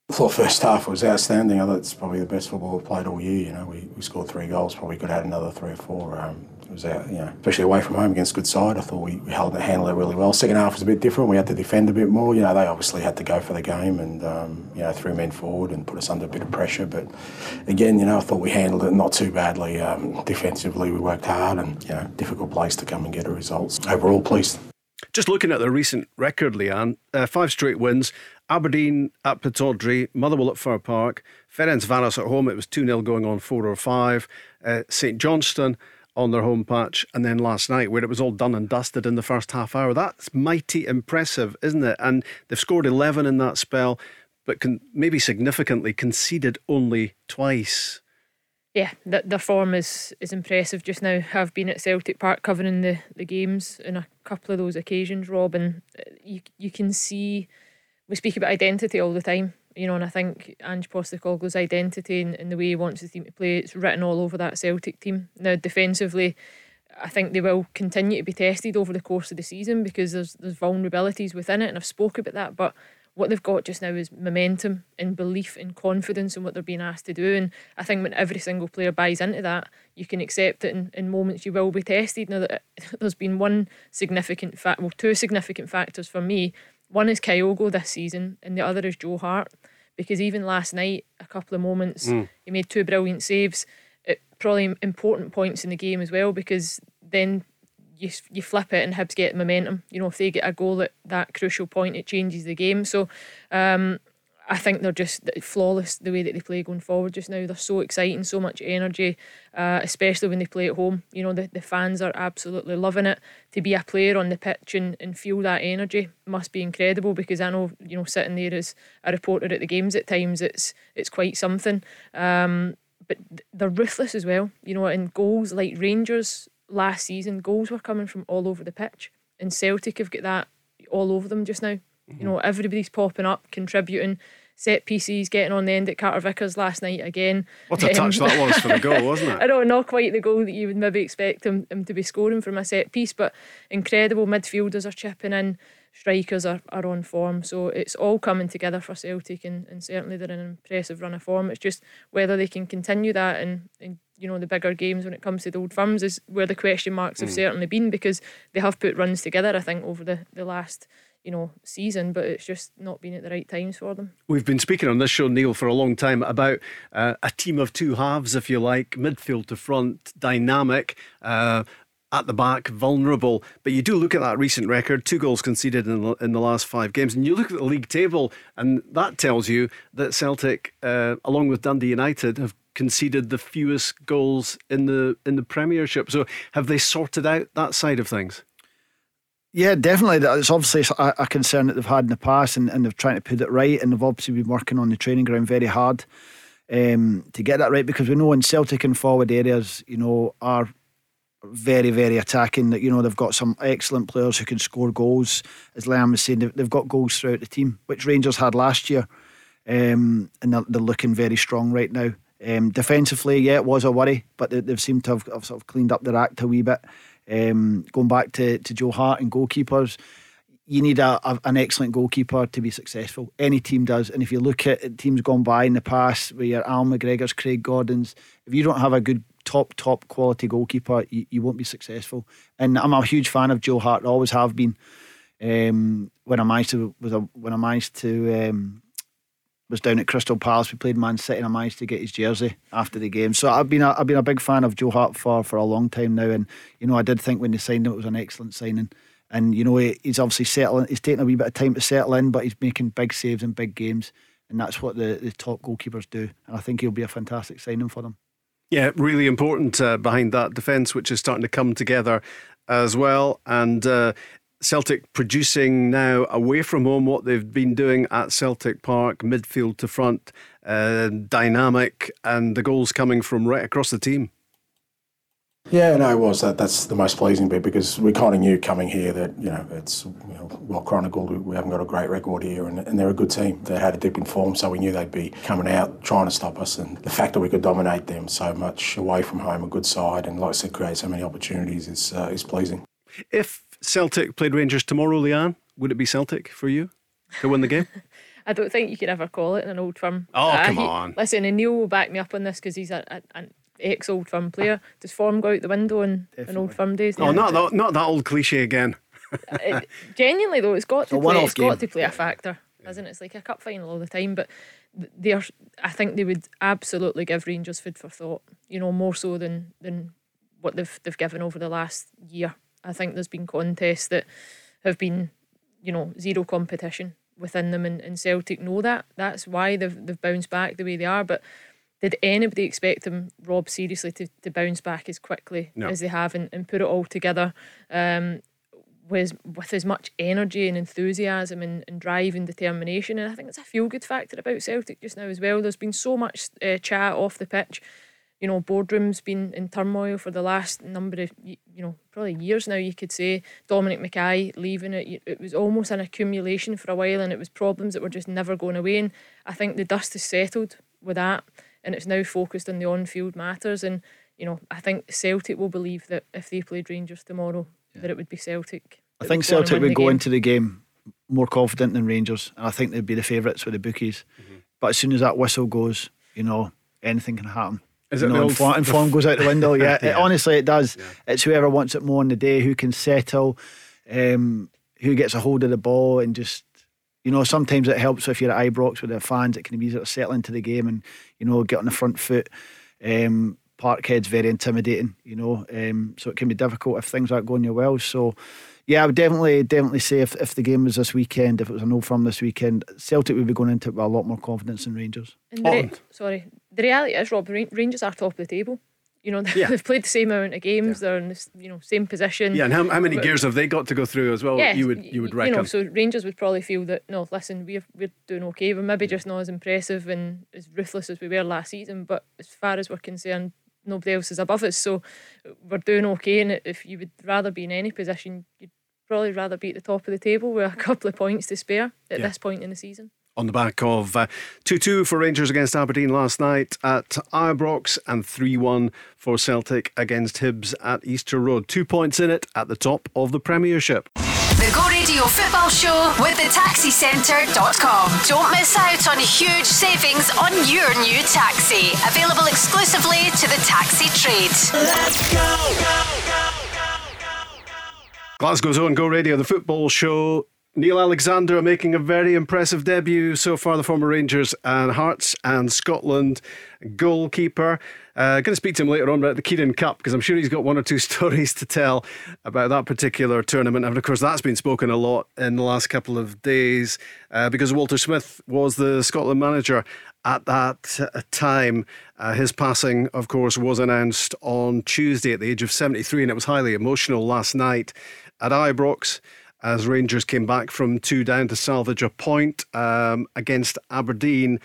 I thought first half was outstanding. I thought it's probably the best football we've played all year. You know, we, we scored three goals. Probably could add another three or four. Um, was you know, especially away from home against good side. I thought we, handled it really well. Second half was a bit different. We had to defend a bit more. You know, they obviously had to go for the game and um, you know threw men forward and put us under a bit of pressure. But again, you know, I thought we handled it not too badly. Um, defensively, we worked hard and you know, difficult place to come and get a result. Overall, pleased. Just looking at the recent record, Leanne, uh, five straight wins. Aberdeen at Pittodrie, Motherwell at Fir Park, Ferencvaros at home. It was 2 0 going on 4 or 5. Uh, St Johnstone on their home patch. And then last night, where it was all done and dusted in the first half hour. That's mighty impressive, isn't it? And they've scored 11 in that spell, but can maybe significantly conceded only twice yeah, the, their form is is impressive just now. I've been at Celtic Park covering the, the games in a couple of those occasions, Rob, and you you can see we speak about identity all the time, you know, and I think Ange Postecoglou's identity and, and the way he wants the team to play, it's written all over that Celtic team. Now defensively, I think they will continue to be tested over the course of the season because there's there's vulnerabilities within it, and I've spoke about that, but what they've got just now is momentum and belief and confidence in what they're being asked to do. And I think when every single player buys into that, you can accept it in, in moments you will be tested. Now, that [laughs] there's been one significant fact, well, two significant factors for me. One is Kyogo this season, and the other is Joe Hart. Because even last night, a couple of moments, mm. he made two brilliant saves at probably important points in the game as well. Because then you you flip it and Hibs get momentum. You know, if they get a goal at that crucial point, it changes the game. So, um, I think they're just flawless the way that they play going forward just now. They're so exciting, so much energy, uh, especially when they play at home. You know, the, the fans are absolutely loving it. To be a player on the pitch and, and feel that energy must be incredible because I know, you know, sitting there as a reporter at the games at times, it's it's quite something. Um, but they're ruthless as well. You know, in goals like Rangers last season, goals were coming from all over the pitch. And Celtic have got that all over them just now. Mm-hmm. You know, everybody's popping up, contributing. set pieces, getting on the end at Carter Vickers last night again. What a touch [laughs] that was for the goal, wasn't it? I know, not quite the goal that you would maybe expect him, him to be scoring from a set piece, but incredible midfielders are chipping in, strikers are, are on form. So it's all coming together for Celtic, and, and certainly they're in an impressive run of form. It's just whether they can continue that and, and you know the bigger games when it comes to the old firms is where the question marks have mm. certainly been because they have put runs together I think over the, the last you know, season, but it's just not been at the right times for them. We've been speaking on this show, Neil, for a long time about uh, a team of two halves, if you like, midfield to front, dynamic. Uh, at the back, vulnerable. But you do look at that recent record, two goals conceded in the, in the last five games, and you look at the league table, and that tells you that Celtic, uh, along with Dundee United, have conceded the fewest goals in the in the Premiership. So have they sorted out that side of things? Yeah, definitely. It's obviously a, concern that they've had in the past, and, and they're trying to put it right. And they've obviously been working on the training ground very hard um, to get that right because we know in Celtic and forward areas, you know, are very, very attacking. That you know they've got some excellent players who can score goals. As Leanne was saying, they've got goals throughout the team, which Rangers had last year, um, and they're, they're, looking very strong right now. Um, defensively, yeah, it was a worry, but they, have seemed to have, have, sort of cleaned up their act a wee bit. Um, going back to, to Joe Hart and goalkeepers, you need a, a, an excellent goalkeeper to be successful. Any team does. And if you look at teams gone by in the past, where your Al McGregor's, Craig Gordon's, if you don't have a good top, top quality goalkeeper, you, you won't be successful. And I'm a huge fan of Joe Hart, always have been. Um, when I managed to was a, when I managed to um, was down at Crystal Palace. We played Man City, and I managed to get his jersey after the game. So I've been a, I've been a big fan of Joe Hart for for a long time now, and you know I did think when they signed him it was an excellent signing. And you know he, he's obviously settling. He's taking a wee bit of time to settle in, but he's making big saves in big games, and that's what the, the top goalkeepers do. And I think he'll be a fantastic signing for them. Yeah, really important uh, behind that defence, which is starting to come together as well. And uh, Celtic producing now away from home what they've been doing at Celtic Park, midfield to front, uh, dynamic, and the goals coming from right across the team. Yeah, no, it was. That, that's the most pleasing bit because we kind of knew coming here that, you know, it's you know, well chronicled. We haven't got a great record here and, and they're a good team. They had a dip in form, so we knew they'd be coming out trying to stop us. And the fact that we could dominate them so much away from home, a good side, and like I said, create so many opportunities is, uh, is pleasing. If Celtic played Rangers tomorrow, Leanne, would it be Celtic for you to win the game? [laughs] I don't think you could ever call it an old firm. Oh, uh, come on. He, listen, and Neil will back me up on this because he's a, a, an ex old firm player. Does form go out the window in, in old firm days? Oh, not that, not that old cliche again. it, genuinely, though, it's got to play, it's got to play a factor, isn't it? It's like a cup final all the time, but they are, I think they would absolutely give Rangers food for thought, you know, more so than, than what they've, they've given over the last year. I think there's been contests that have been, you know, zero competition within them, and, and Celtic know that. That's why they've they've bounced back the way they are. But did anybody expect them, Rob, seriously, to, to bounce back as quickly no. as they have and, and put it all together? Um, with, with as much energy and enthusiasm and, and drive and determination. And I think it's a feel good factor about Celtic just now as well. There's been so much uh, chat off the pitch you know, boardroom's been in turmoil for the last number of, you know, probably years now, you could say. Dominic McKay leaving it, it was almost an accumulation for a while and it was problems that were just never going away. And I think the dust has settled with that and it's now focused on the on field matters. And, you know, I think Celtic will believe that if they played Rangers tomorrow, yeah. that it would be Celtic. I think Celtic would go game. into the game more confident than Rangers. And I think they'd be the favourites with the bookies. Mm-hmm. But as soon as that whistle goes, you know, anything can happen. Is it you know, and, form, and form goes out the window? [laughs] Yeah, yeah. It, honestly, it does. Yeah. It's whoever wants it more on the day, who can settle, um, who gets a hold of the ball, and just you know, sometimes it helps if you're at Ibrox with the fans. It can be easier to settle into the game and you know get on the front foot. Um, Parkhead's very intimidating, you know, um, so it can be difficult if things aren't going your well. So yeah, I would definitely, definitely say if, if the game was this weekend, if it was an old firm this weekend, Celtic would be going into it with a lot more confidence than Rangers. And the re- sorry, the reality is, Rob, Rangers are top of the table. You know, [laughs] yeah. they've played the same amount of games. Yeah. They're in the you know same position. Yeah, and how, how many but, gears have they got to go through as well? Yeah, you would you would reckon. You know, so Rangers would probably feel that no, listen, we're we're doing okay. We're maybe just not as impressive and as ruthless as we were last season. But as far as we're concerned, nobody else is above us. So we're doing okay. And if you would rather be in any position, you'd probably rather be at the top of the table with a [laughs] couple of points to spare at yeah. this point in the season. On the back of 2 uh, 2 for Rangers against Aberdeen last night at Ibrox and 3 1 for Celtic against Hibs at Easter Road. Two points in it at the top of the Premiership. The Go Radio Football Show with the taxicentre.com. Don't miss out on huge savings on your new taxi. Available exclusively to the taxi trade. Let's go, go, go, Glasgow's own Go Radio, the football show Neil Alexander making a very impressive debut so far, the former Rangers and Hearts and Scotland goalkeeper. Uh, going to speak to him later on about the Kirin Cup because I'm sure he's got one or two [laughs] stories to tell about that particular tournament. And of course, that's been spoken a lot in the last couple of days uh, because Walter Smith was the Scotland manager at that uh, time. Uh, his passing, of course, was announced on Tuesday at the age of 73, and it was highly emotional last night at Ibrox as Rangers came back from two down to salvage a point um, against Aberdeen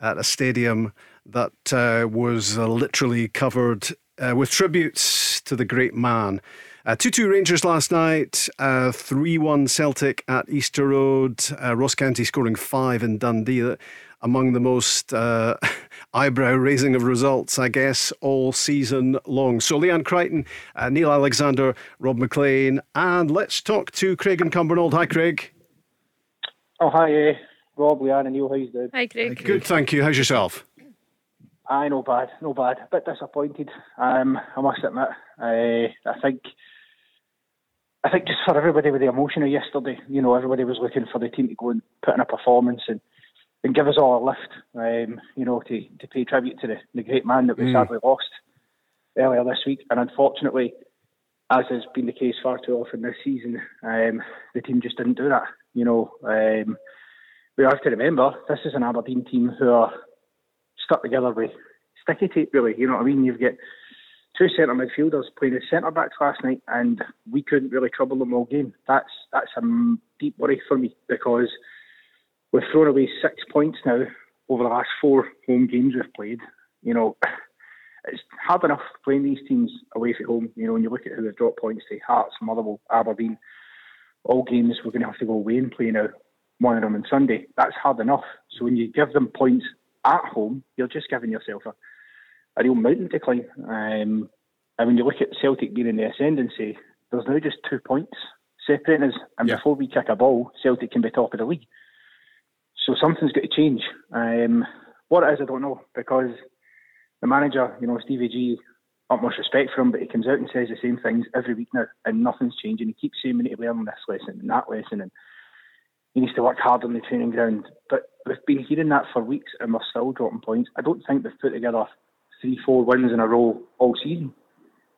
at a stadium that uh, was uh, literally covered uh, with tributes to the great man. Uh, 2 2 Rangers last night, uh, 3 1 Celtic at Easter Road, uh, Ross County scoring five in Dundee among the most uh, [laughs] eyebrow raising of results, I guess, all season long. So, Leanne Crichton, uh, Neil Alexander, Rob Maclean, and let's talk to Craig and Cumbernauld. Hi, Craig. Oh, hi, uh, Rob, Leanne, and Neil. How you doing? Hi, Craig. Good, thank you. How's yourself? I no bad, no bad. A bit disappointed. Um, I must admit. Uh, I think. I think just for everybody with the emotion of yesterday, you know, everybody was looking for the team to go and put in a performance and and give us all a lift, um, you know, to, to pay tribute to the, the great man that we mm. sadly lost earlier this week. And unfortunately, as has been the case far too often this season, um, the team just didn't do that. You know, um, we have to remember this is an Aberdeen team who are stuck together with sticky tape, really. You know what I mean? You've got two centre midfielders playing as centre backs last night, and we couldn't really trouble them all game. That's that's a deep worry for me because we've thrown away six points now over the last four home games we've played. You know, it's hard enough playing these teams away from home. You know, when you look at who they've dropped points to Hearts, Motherwell, Aberdeen, all games we're going to have to go away and play now. One of them on Sunday. That's hard enough. So when you give them points at home, you're just giving yourself a, a real mountain to climb. Um, and when you look at Celtic being in the ascendancy, there's now just two points separating us. And yeah. before we kick a ball, Celtic can be top of the league. So something's got to change. Um, what it is, I don't know, because the manager, you know, Stevie G, utmost respect for him, but he comes out and says the same things every week now, and nothing's changing. He keeps saying we need to learn this lesson and that lesson, and he needs to work hard on the training ground. But we've been hearing that for weeks, and we're still dropping points. I don't think they've put together three, four wins in a row all season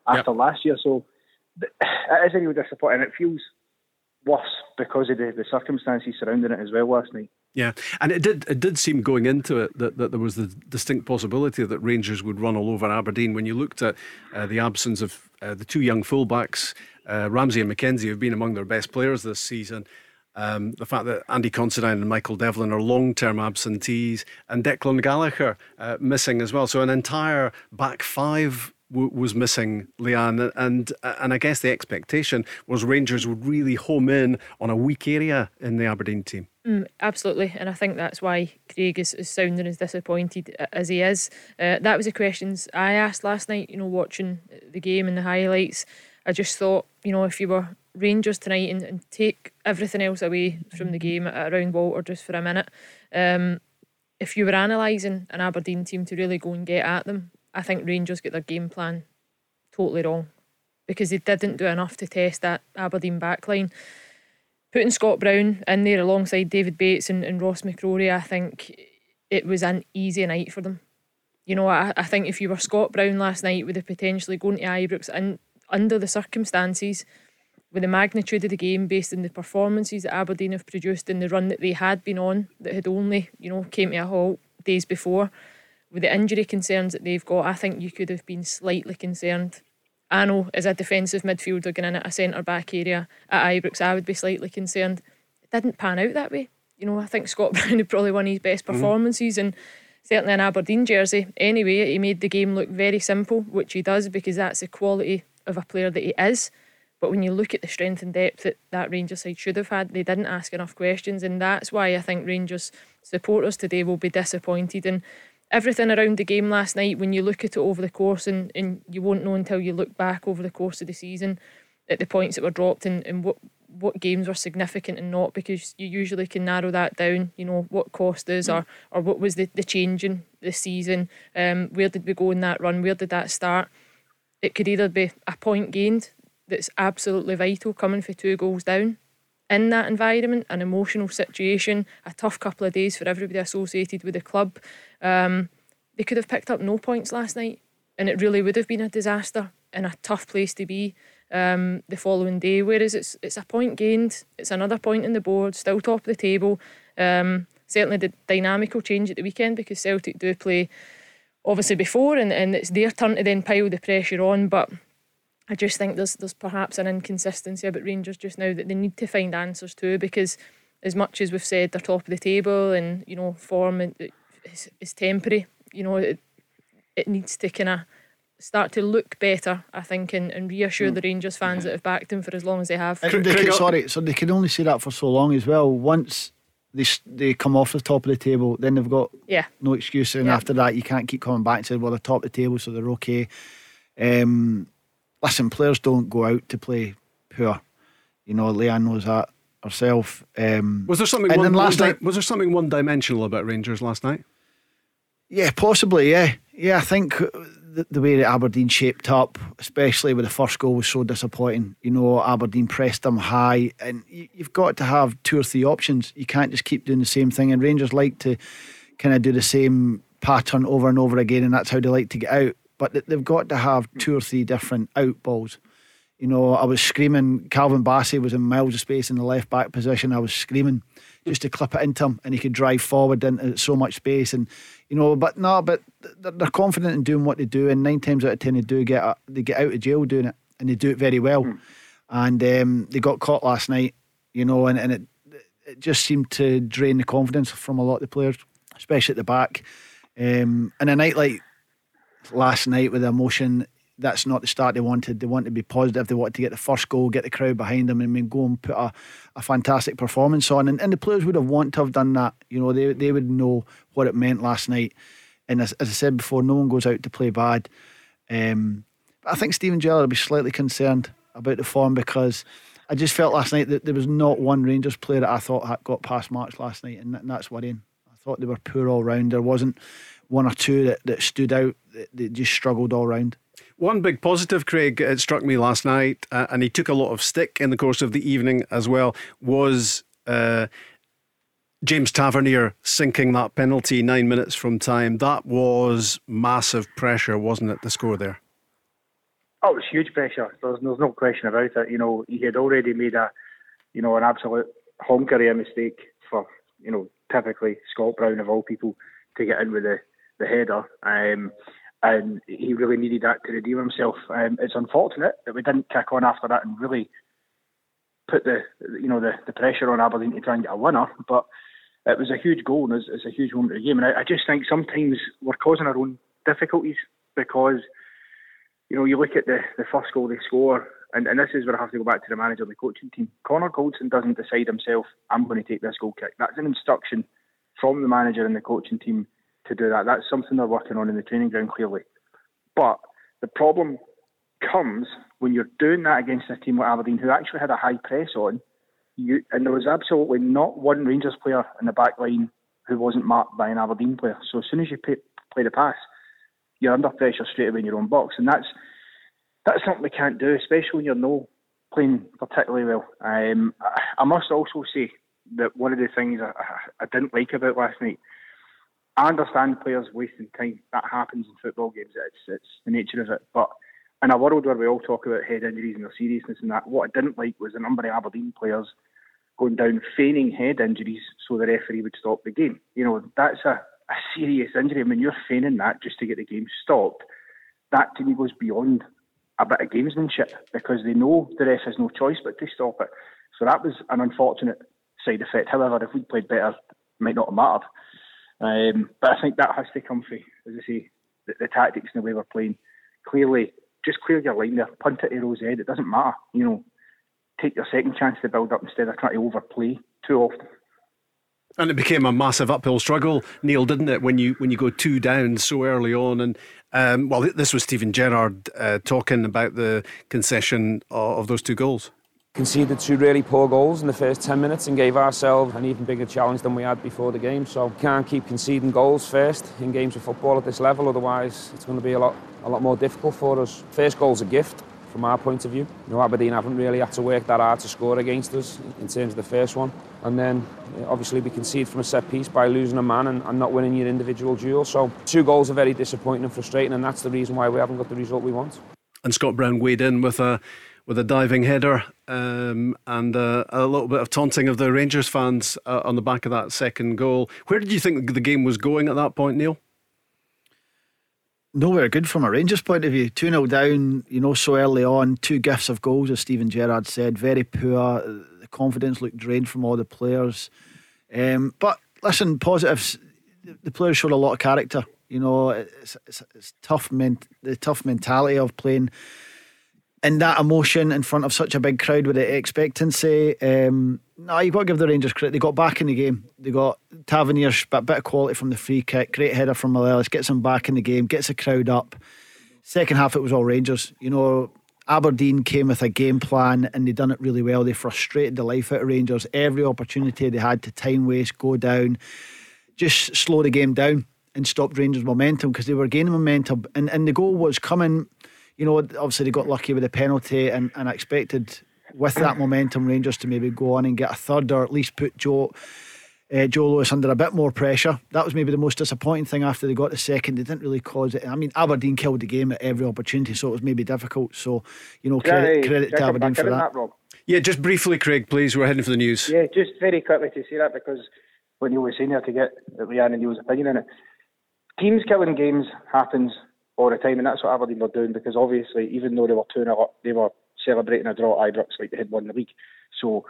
after yep. last year. So it is a real disappointment. It feels worse because of the, the circumstances surrounding it as well last night. Yeah, and it did it did seem going into it that, that there was the distinct possibility that Rangers would run all over Aberdeen. When you looked at uh, the absence of uh, the two young fullbacks, uh, Ramsay and MacKenzie, who have been among their best players this season. Um, the fact that Andy Considine and Michael Devlin are long term absentees, and Declan Gallagher uh, missing as well. So, an entire back five w- was missing, Leanne, and and I guess the expectation was Rangers would really home in on a weak area in the Aberdeen team. Mm, absolutely, and I think that's why Craig is, is sounding as disappointed as he is. Uh, that was the questions I asked last night. You know, watching the game and the highlights, I just thought, you know, if you were Rangers tonight and, and take everything else away from the game around Walter just for a minute, um, if you were analysing an Aberdeen team to really go and get at them, I think Rangers got their game plan totally wrong because they didn't do enough to test that Aberdeen backline putting Scott Brown in there alongside David Bates and, and Ross McCrorie, I think it was an easy night for them. You know, I, I think if you were Scott Brown last night, with the potentially going to Ibrox and under the circumstances, with the magnitude of the game based on the performances that Aberdeen have produced in the run that they had been on, that had only, you know, came to a halt days before, with the injury concerns that they've got, I think you could have been slightly concerned I know as a defensive midfielder going in at a centre back area at Ibrox, I would be slightly concerned. It didn't pan out that way. You know, I think Scott [laughs] Brown had probably one of his best mm-hmm. performances mm. and certainly an Aberdeen jersey. Anyway, he made the game look very simple, which he does because that's the quality of a player that he is. But when you look at the strength and depth that that Rangers side should have had, they didn't ask enough questions, and that's why I think Rangers supporters today will be disappointed. And everything around the game last night, when you look at it over the course, and, and you won't know until you look back over the course of the season at the points that were dropped and, and what what games were significant and not because you usually can narrow that down you know what cost is or or what was the, the change in the season. Um, where did we go in that run? Where did that start? It could either be a point gained that's absolutely vital coming for two goals down in that environment, an emotional situation, a tough couple of days for everybody associated with the club. Um, they could have picked up no points last night, and it really would have been a disaster and a tough place to be um, the following day. Whereas it's it's a point gained, it's another point in the board, still top of the table. Um, certainly the dynamic will change at the weekend because Celtic do play obviously before, and, and it's their turn to then pile the pressure on, but I just think there's there's perhaps an inconsistency about Rangers just now that they need to find answers to because as much as we've said they're top of the table and you know form is, is temporary, you know it, it needs to kind of start to look better, I think, and, and reassure mm. the Rangers fans that have backed him for as long as they have. They can, sorry, so they can only say that for so long as well. Once they they come off the top of the table, then they've got yeah. no excuse, and yeah. after that you can't keep coming back and say, well, they're top of the table, so they're okay. Um, listen, players don't go out to play poor. You know, Leanne knows that herself. Um, was there something? And One, last night, was there something one-dimensional about Rangers last night? Yeah, possibly. Yeah, yeah. I think the, the, way that Aberdeen shaped up, especially with the first goal, was so disappointing. You know, Aberdeen pressed them high, and you, you've got to have two or three options. You can't just keep doing the same thing. And Rangers like to kind of do the same pattern over and over again, and that's how they like to get out but they've got to have two or three different out balls. You know, I was screaming. Calvin Bassey was in miles of space in the left back position. I was screaming just to clip it into him, and he could drive forward into so much space. And you know, but no, but they're confident in doing what they do, and nine times out of ten they do get they get out of jail doing it, and they do it very well. Mm. And um, they got caught last night, you know, and, and it it just seemed to drain the confidence from a lot of the players, especially at the back. Um, and a night like last night with emotion. That's not the start they wanted. They want to be positive. They want to get the first goal, get the crowd behind them, and mean, go and put a, a fantastic performance on. And, and the players would have wanted to have done that. You know, they they would know what it meant last night. And as, as I said before, no one goes out to play bad. Um, I think Steven Gerrard will be slightly concerned about the form because I just felt last night that there was not one Rangers player that I thought got past March last night, and, that's worrying. I thought they were poor all round. There wasn't one or two that, that stood out that, that just struggled all round. One big positive, Craig, it struck me last night, uh, and he took a lot of stick in the course of the evening as well, was uh, James Tavernier sinking that penalty nine minutes from time. That was massive pressure, wasn't it, the score there? Oh, it was huge pressure. There's, there's no question about it. You know, he had already made a, you know, an absolute honker of a mistake for, you know, typically Scott Brown of all people to get in with the the header. Um, and he really needed that to redeem himself. Um, it's unfortunate that we didn't kick on after that and really put the you know the, the pressure on Aberdeen to try and get a winner. But it was a huge goal and it's, it's a huge moment of the game. And I, I just think sometimes we're causing our own difficulties because you know you look at the, the first goal they score. And, and this is where I have to go back to the manager and the coaching team. Connor Goldson doesn't decide himself, I'm going to take this goal kick. That's an instruction from the manager and the coaching team to do that. That's something they're working on in the training ground, clearly. But the problem comes when you're doing that against a team like Aberdeen, who actually had a high press on, you, and there was absolutely not one Rangers player in the back line who wasn't marked by an Aberdeen player. So as soon as you pay, play the pass, you're under pressure straight away in your own box, and that's that's something we can't do, especially when you're no playing particularly well. Um, I must also say that one of the things I, I didn't like about last night I understand players wasting time. That happens in football games. It's it's the nature of it. But in a world where we all talk about head injuries and their seriousness and that, what I didn't like was a number of Aberdeen players going down feigning head injuries so the referee would stop the game. You know, that's a, a serious injury. I mean, you're feigning that just to get the game stopped. That to me goes beyond a bit of gamesmanship because they know the ref has no choice but to stop it. So that was an unfortunate side effect. However, if we'd played better, it might not have mattered. Um, but I think that has to come from, as I say, the, the, tactics and the way we're playing. Clearly, just clear your line there, punt it to Roofe It doesn't matter. You know, take your second chance to build up instead of trying to overplay too often. And it became a massive uphill struggle, Neil, didn't it? When you when you go two down so early on, and um, well, this was Steven Gerrard uh, talking about the concession of, of those two goals. Conceded two really poor goals in the first 10 minutes and gave ourselves an even bigger challenge than we had before the game. So can't keep conceding goals first in games of football at this level, otherwise it's going to be a lot a lot more difficult for us. First goal's a gift from our point of view. You know, Aberdeen haven't really had to work that hard to score against us in terms of the first one. And then obviously we concede from a set piece by losing a man and, and not winning your individual duel. So two goals are very disappointing and frustrating, and that's the reason why we haven't got the result we want. And Scott Brown weighed in with a with a diving header um, and uh, a little bit of taunting of the Rangers fans uh, on the back of that second goal. Where did you think the game was going at that point, Neil? Nowhere good from a Rangers point of view. 2 0 down, you know, so early on. Two gifts of goals, as Steven Gerrard said. Very poor. The confidence looked drained from all the players. Um, but listen, positives. The players showed a lot of character. You know, it's, it's, it's tough. Men- the tough mentality of playing and that emotion in front of such a big crowd with the expectancy. Um, no, you've got to give the Rangers credit. They got back in the game. They got Tavernier's bit, bit of quality from the free kick. Great header from Morelos. Gets them back in the game. Gets the crowd up. Second half, it was all Rangers. You know, Aberdeen came with a game plan and they done it really well. They frustrated the life out of Rangers. Every opportunity they had to time waste, go down, just slow the game down and stop Rangers' momentum because they were gaining momentum. And, and the goal was coming you know, obviously they got lucky with the penalty, and, and expected with that momentum Rangers to maybe go on and get a third or at least put Joe. Uh, Joe Lewis under a bit more pressure. That was maybe the most disappointing thing after they got the second. They didn't really cause it. I mean, Aberdeen killed the game at every opportunity, so it was maybe difficult. So, you know, credit, credit to Aberdeen for that. that yeah, just briefly, Craig, please. We're heading for the news. Yeah, just very quickly to say that because when you were saying there to get Leanne and Neil's opinion in it, teams killing games happens all the time, and that's what Aberdeen were doing because obviously, even though they were 2 0 they were celebrating a draw at Ibrox like they had won the league. So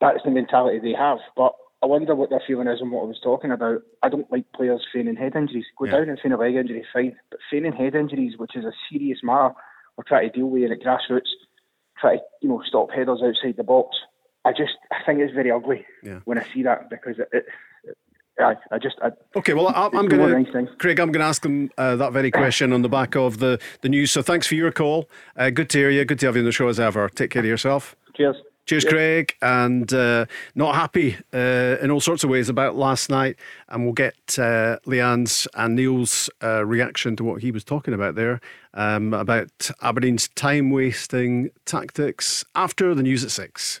that's the mentality they have. But I wonder what their feeling is and what I was talking about. I don't like players feigning head injuries. Go yeah. down and feign a leg injury, fine. But feigning head injuries, which is a serious matter, we're trying to deal with it at grassroots, try to you know stop headers outside the box. I just I think it's very ugly yeah. when I see that because it, it I, I just I, okay. Well, I, am going to Craig. I'm going to ask them uh, that very question on the back of the the news. So thanks for your call. Uh, good to hear you. Good to have you on the show as ever. Take care of yourself. Cheers. Cheers, Craig. And uh, not happy uh, in all sorts of ways about last night. And we'll get uh, Leanne's and Neil's uh, reaction to what he was talking about there um, about Aberdeen's time wasting tactics after the news at six.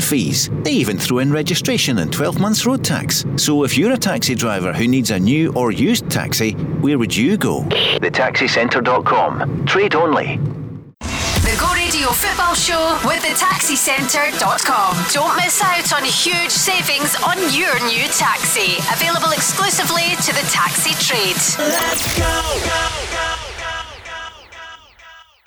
fees. They even throw in registration and 12 months road tax. So if you're a taxi driver who needs a new or used taxi, where would you go? TheTaxiCentre.com. Trade only. The Go Radio Football Show with thetaxicentre.com. Don't miss out on huge savings on your new taxi. Available exclusively to the taxi trade. Let's go. go, go.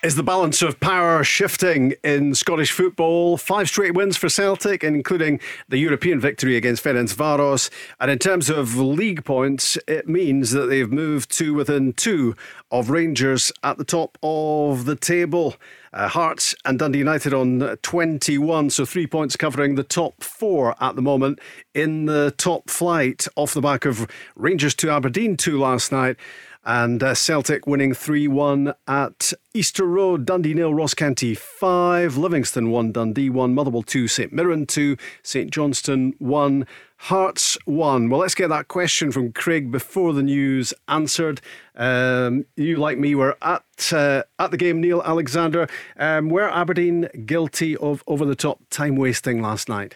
Is the balance of power shifting in Scottish football? Five straight wins for Celtic, including the European victory against Ferencvaros. And in terms of league points, it means that they've moved to within two of Rangers at the top of the table. Uh, Hearts and Dundee United on 21, so three points covering the top four at the moment in the top flight off the back of Rangers to Aberdeen 2 last night and uh, Celtic winning 3 1 at Easter Road, Dundee nil, Ross County 5, Livingston 1, Dundee 1, Motherwell 2, St Mirren 2, St Johnstone 1, Hearts 1. Well, let's get that question from Craig before the news answered. Um, you, like me, were at uh, at the game, Neil Alexander. Um, were Aberdeen guilty of over the top time wasting last night?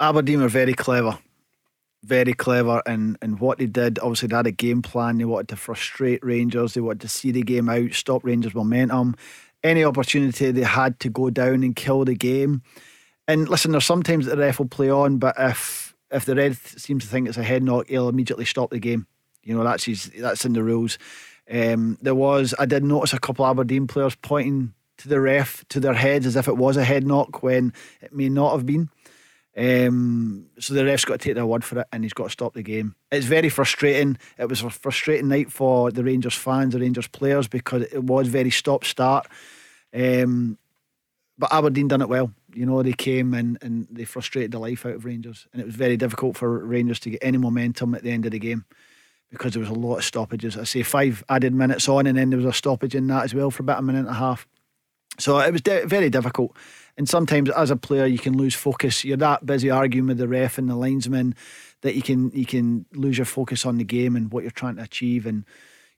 Aberdeen were very clever very clever in, in what they did. Obviously, they had a game plan. They wanted to frustrate Rangers. They wanted to see the game out, stop Rangers' momentum. any opportunity they had to go down and kill the game. And listen, there's sometimes the ref will play on, but if if the red seems to think it's a head knock, he'll immediately stop the game. You know that's his, that's in the rules. Um, there was I did notice a couple of Aberdeen players pointing to the ref to their heads as if it was a head knock when it may not have been. Um, so the ref's got to take their word for it, and he's got to stop the game. It's very frustrating. It was a frustrating night for the Rangers fans, the Rangers players, because it was very stop start. Um, but Aberdeen done it well. You know, they came and, and they frustrated the life out of Rangers, and it was very difficult for Rangers to get any momentum at the end of the game because there was a lot of stoppages. I say five added minutes on, and then there was a stoppage in that as well for about a minute and a half. So it was de- very difficult. And sometimes, as a player, you can lose focus. You're that busy arguing with the ref and the linesman that you can you can lose your focus on the game and what you're trying to achieve. And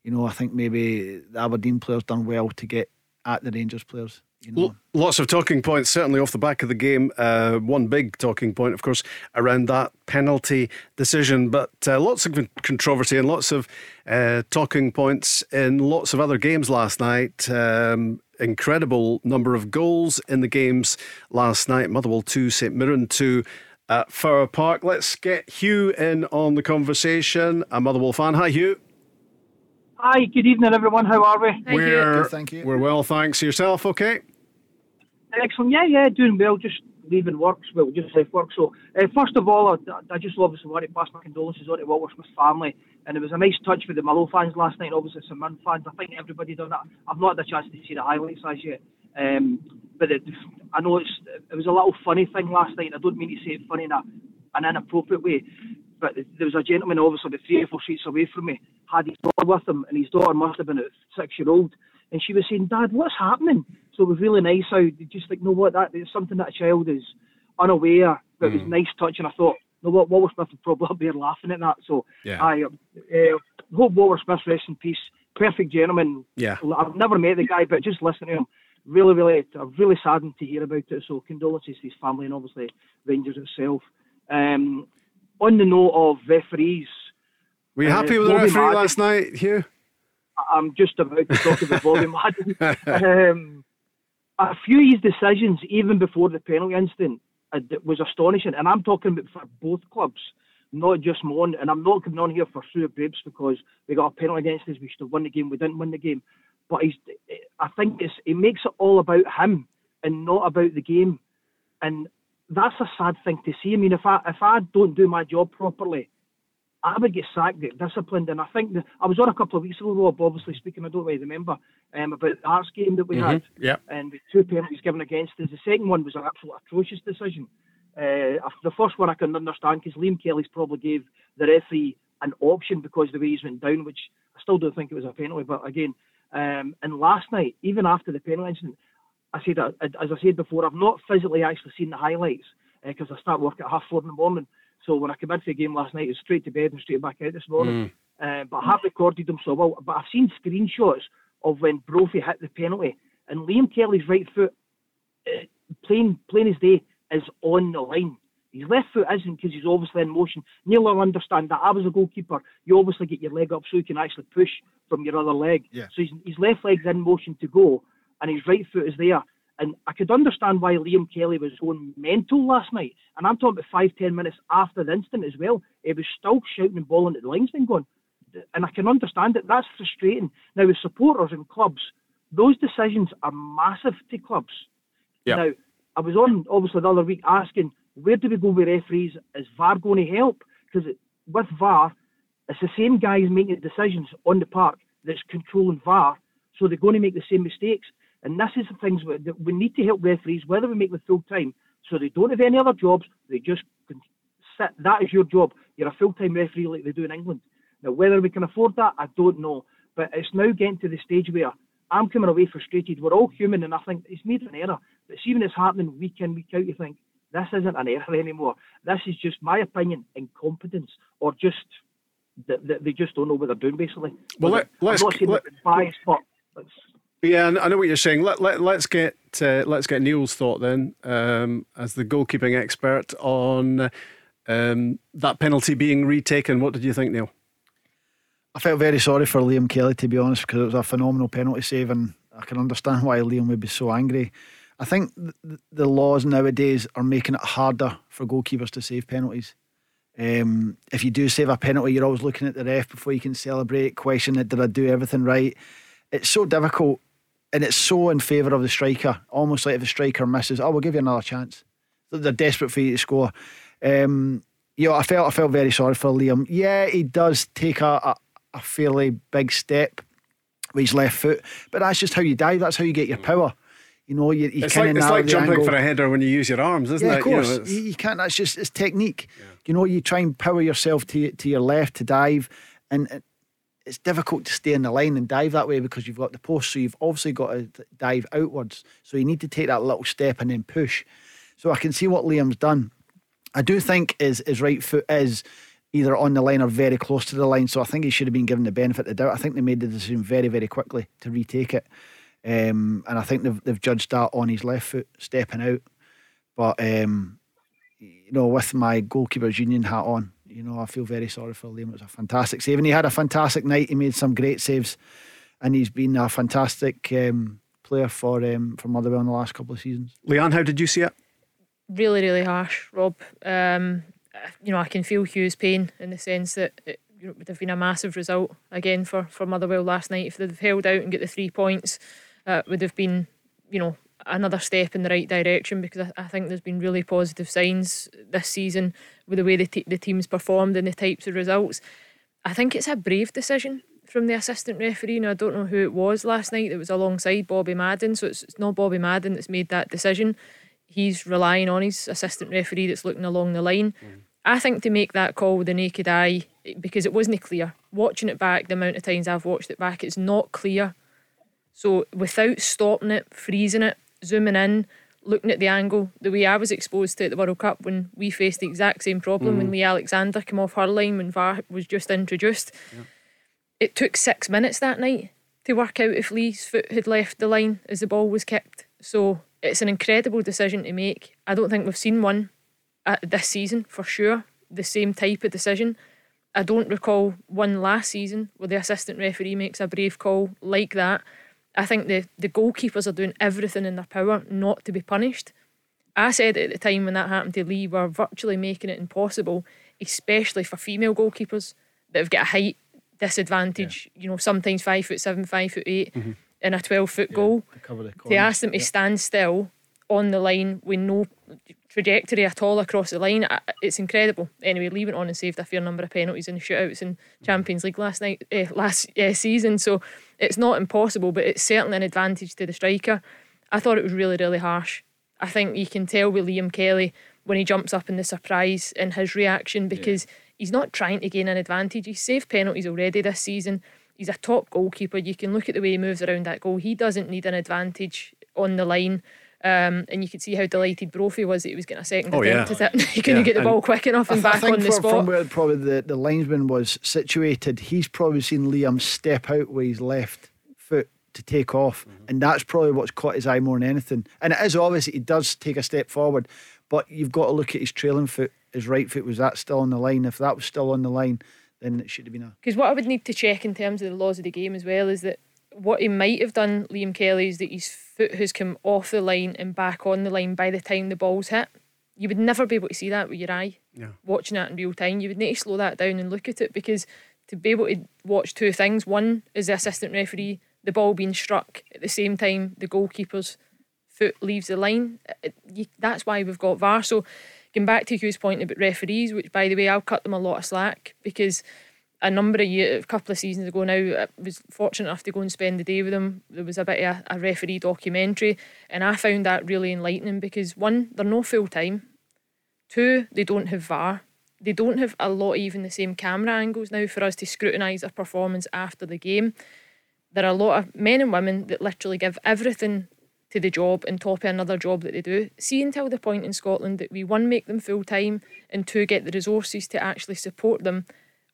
you know, I think maybe the Aberdeen players done well to get at the Rangers players. You know. Lots of talking points, certainly off the back of the game. Uh, one big talking point, of course, around that penalty decision, but uh, lots of controversy and lots of uh, talking points in lots of other games last night. Um, incredible number of goals in the games last night. Motherwell 2, St Mirren 2 at Fir Park. Let's get Hugh in on the conversation, a Motherwell fan. Hi, Hugh. Hi, good evening, everyone. How are we? Thank we're, Good, thank you. We're well, thanks. Yourself, okay? Excellent. Yeah, yeah, doing well. Just leaving work. Well, just left work. So, uh, first of all, I, I just obviously want to pass my condolences on to Walter Smith family. And it was a nice touch with the Mallow fans last night, obviously some Man fans. I think everybody done that. I've not had a chance to see the highlights as yet. Um, but it, I know it's it was a little funny thing last night. I don't mean to say it funny in a, an inappropriate way. But there was a gentleman, obviously, about three or four streets away from me, had his daughter with him, and his daughter must have been a six year old. And she was saying, Dad, what's happening? So it was really nice how they just like, know what, that is something that a child is unaware, but it was nice touch. And I thought, know what Walter Smith would probably [laughs] be laughing at that. So Yeah. I uh, hope Walter Smith rests in peace. Perfect gentleman. Yeah. I've never met the guy, but just listening to him, really, really, really saddened to hear about it. So condolences to his family and obviously Rangers itself. Um, on the note of referees, Were you Uh, happy with the referee Madden. last night, Hugh? I'm just about to talk about Bobby [laughs] Madden. [laughs] Um, a few of his decisions, even before the penalty incident, uh, was astonishing. And I'm talking about for both clubs, not just Mon. And I'm not coming on here for Stuart Brabes because we got a penalty against us. We should have won the game. We didn't win the game. But he's, I think it's, it makes it all about him and not about the game. And that's a sad thing to see. I mean, if I if I don't do my job properly, I would get sacked, get disciplined, and I think that I was on a couple of weeks ago, Rob, obviously speaking, I don't really remember, um, about the Hearts game that we had, Yeah. and with two penalties given against us. The second one was an absolute atrocious decision. Uh, the first one I can understand because Liam Kelly's probably gave the referee an option because the way he's went down, which I still don't think it was a penalty, but again, um, and last night, even after the penalty incident, I said, uh, as I said before, I've not physically actually seen the highlights because I start work at half four in the morning. So when I came into the game last night, it was straight to bed and straight back out this morning. Uh, but I have recorded them so well. But I've seen screenshots of when Brophy hit the penalty, and Liam Kelly's right foot, uh, plain plain as day, is on the line. His left foot isn't because he's obviously in motion. Neil will understand that. I was a goalkeeper. You obviously get your leg up so you can actually push from your other leg. Yeah. So his, his left leg's in motion to go, and his right foot is there. And I could understand why Liam Kelly was going mental last night. And I'm talking about five, ten minutes after the incident as well. He was still shouting and bawling at the linesman going. And I can understand it. That's frustrating. Now, with supporters and clubs, those decisions are massive to clubs. Yeah. Now, I was on, obviously, the other week asking, where do we go with referees? Is VAR going to help? Because with VAR, it's the same guys making the decisions on the park that's controlling VAR, so they're going to make the same mistakes. And this is the things that we need to help referees, whether we make them full time, so they don't have any other jobs, they just can sit. That is your job. You're a full time referee like they do in England. Now, whether we can afford that, I don't know. But it's now getting to the stage where I'm coming away frustrated. We're all human, and I think it's made an error. But see, when it's happening week in, week out, you think, this isn't an error [laughs] anymore. This is just my opinion, incompetence, or just that they just don't know what they're doing, basically. Well, let- I'm let's- not saying let- that it's biased, but it's, Yeah, I know what you're saying. Let, let, let's get uh, let's get Neil's thought then, um, as the goalkeeping expert on um, that penalty being retaken. What did you think, Neil? I felt very sorry for Liam Kelly to be honest because it was a phenomenal penalty save and I can understand why Liam would be so angry. I think the, the laws nowadays are making it harder for goalkeepers to save penalties. Um, if you do save a penalty, you're always looking at the ref before you can celebrate, question it, did I do everything right? It's so difficult and it's so in favour of the striker, almost like if the striker misses, oh, we'll give you another chance. They're desperate for you to score. Um, you know, I felt I felt very sorry for Liam. Yeah, he does take a, a, a fairly big step with his left foot, but that's just how you dive. That's how you get your power. You know, you, you it's like, it's like jumping angle. for a header when you use your arms, isn't yeah, it? Of course, you, know, you, you, can't. That's just it's technique. Yeah. You know, you try and power yourself to to your left to dive, and it's difficult to stay in the line and dive that way because you've got the post. So you've obviously got to dive outwards. So you need to take that little step and then push. So I can see what Liam's done. I do think his his right foot is either on the line or very close to the line. So I think he should have been given the benefit of the doubt. I think they made the decision very very quickly to retake it. Um, and I think they've, they've judged that on his left foot stepping out. But, um, you know, with my goalkeepers union hat on, you know, I feel very sorry for Liam. It was a fantastic save. And he had a fantastic night. He made some great saves. And he's been a fantastic um, player for um, for Motherwell in the last couple of seasons. Leanne, how did you see it? Really, really harsh, Rob. Um, you know, I can feel Hugh's pain in the sense that it you know, would have been a massive result again for, for Motherwell last night if they'd held out and get the three points uh, would have been, you know, another step in the right direction because I, I, think there's been really positive signs this season with the way the, t- the team's performed and the types of results. I think it's a brave decision from the assistant referee. Now, I don't know who it was last night that was alongside Bobby Madden, so it's, it's not Bobby Madden that's made that decision. He's relying on his assistant referee that's looking along the line. Mm. I think to make that call with the naked eye, because it wasn't clear. Watching it back, the amount of times I've watched it back, it's not clear so without stopping it, freezing it, zooming in, looking at the angle, the way I was exposed to at the World Cup when we faced the exact same problem mm. when Lee Alexander came off her line when VAR was just introduced. Yeah. It took six minutes that night to work out if Lee's foot had left the line as the ball was kicked. So it's an incredible decision to make. I don't think we've seen one this season for sure, the same type of decision. I don't recall one last season where the assistant referee makes a brave call like that. I think the, the goalkeepers are doing everything in their power not to be punished. I said at the time when that happened to Lee, we're virtually making it impossible, especially for female goalkeepers that have got a height disadvantage, yeah. you know, sometimes five foot seven, five foot 8 mm-hmm. in a 12 foot yeah, goal. To, to ask them to stand still on the line with no trajectory at all across the line. It's incredible. Anyway, Lee went on and saved a fair number of penalties in shootouts in Champions League last night, uh, last uh, season. So it's not impossible, but it's certainly an advantage to the striker. I thought it was really, really harsh. I think you can tell with Liam Kelly when he jumps up in the surprise in his reaction because yeah. he's not trying to gain an advantage. He's saved penalties already this season. He's a top goalkeeper. You can look at the way he moves around that goal. He doesn't need an advantage on the line. Um, and you could see how delighted Brophy was that he was getting a second oh, attempt yeah. at it. [laughs] he couldn't yeah. get the ball quick enough and back on the from, spot. From where probably the, the linesman was situated, he's probably seen Liam step out with his left foot to take off, mm-hmm. and that's probably what's caught his eye more than anything. And it is obvious that he does take a step forward, but you've got to look at his trailing foot. His right foot was that still on the line? If that was still on the line, then it should have been a. Because what I would need to check in terms of the laws of the game as well is that what he might have done, Liam Kelly, is that his foot has come off the line and back on the line by the time the ball's hit. You would never be able to see that with your eye. Yeah. Watching that in real time, you would need to slow that down and look at it because to be able to watch two things one is the assistant referee, the ball being struck at the same time the goalkeeper's foot leaves the line. It, you, that's why we've got VAR. So, going back to Hugh's point about referees, which by the way, I'll cut them a lot of slack because a number of years, a couple of seasons ago now, I was fortunate enough to go and spend the day with them. There was a bit of a, a referee documentary, and I found that really enlightening because one, they're no full time. Two, they don't have VAR. They don't have a lot even the same camera angles now for us to scrutinise their performance after the game. There are a lot of men and women that literally give everything to the job and top of another job that they do. See until the point in Scotland that we one make them full time and two get the resources to actually support them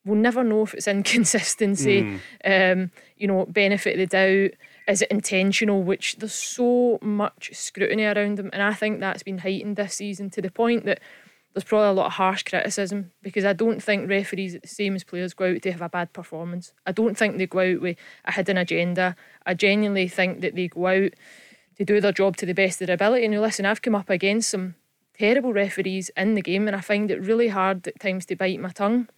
we'll never know if it's inconsistency, mm. um, you know, benefit of the doubt. Is it intentional? Which there's so much scrutiny around them, and I think that's been heightened this season to the point that there's probably a lot of harsh criticism because I don't think referees, the same as players, go out to have a bad performance. I don't think they go out with a hidden agenda. I genuinely think that they go out to do their job to the best of their ability. And listen, I've come up against some terrible referees in the game, and I find it really hard at times to bite my tongue.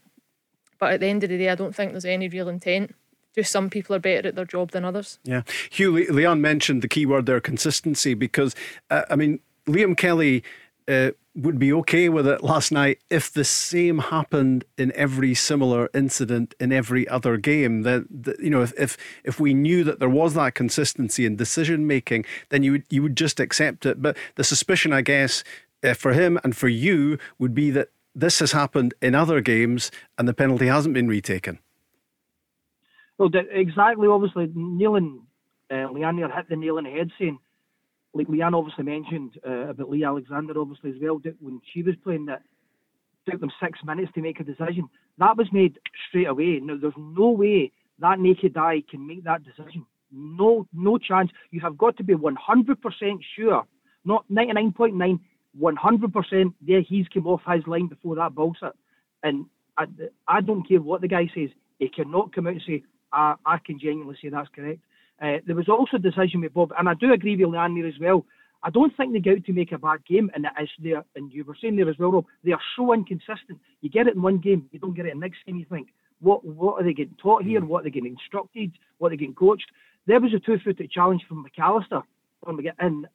But at the end of the day, I don't think there's any real intent. Just some people are better at their job than others. Yeah. Hugh, Leanne mentioned the key word there, consistency, because, uh, I mean, Liam Kelly uh, would be okay with it last night if the same happened in every similar incident in every other game. That, that you know, if, if if we knew that there was that consistency in decision making, then you would you would just accept it. But the suspicion, I guess, uh, for him and for you would be that this has happened in other games and the penalty hasn't been retaken. Well, exactly. Obviously, Neil and uh, Leanne hit the nail on the head, saying like Leanne obviously mentioned uh, about Lee Alexander, obviously as well, when she was playing that took them six minutes to make a decision. That was made straight away. Now there's no way that naked eye can make that decision. No, no chance. You have got to be 100% sure, not 99.9, 100%. Yeah, he's come off his line before that ball's. And I, I don't care what the guy says. He cannot come out and say, I, I can genuinely say that's correct. Uh, there was also a decision with Bob, and I do agree with Leanne there as well. I don't think they go out to make a bad game, and it is there. And you were saying there as well, Rob. They are so inconsistent. You get it in one game, you don't get it in the next game. You think, what what are they getting taught here? What are they getting instructed? What are they getting coached? There was a two-footed challenge from McAllister, and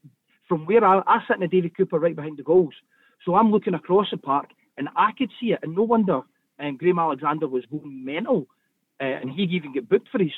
from where I, I sit in the David Cooper right behind the goals, so I'm looking across the park, and I could see it, and no wonder um, Graham Alexander was going mental, uh, and he even get booked for his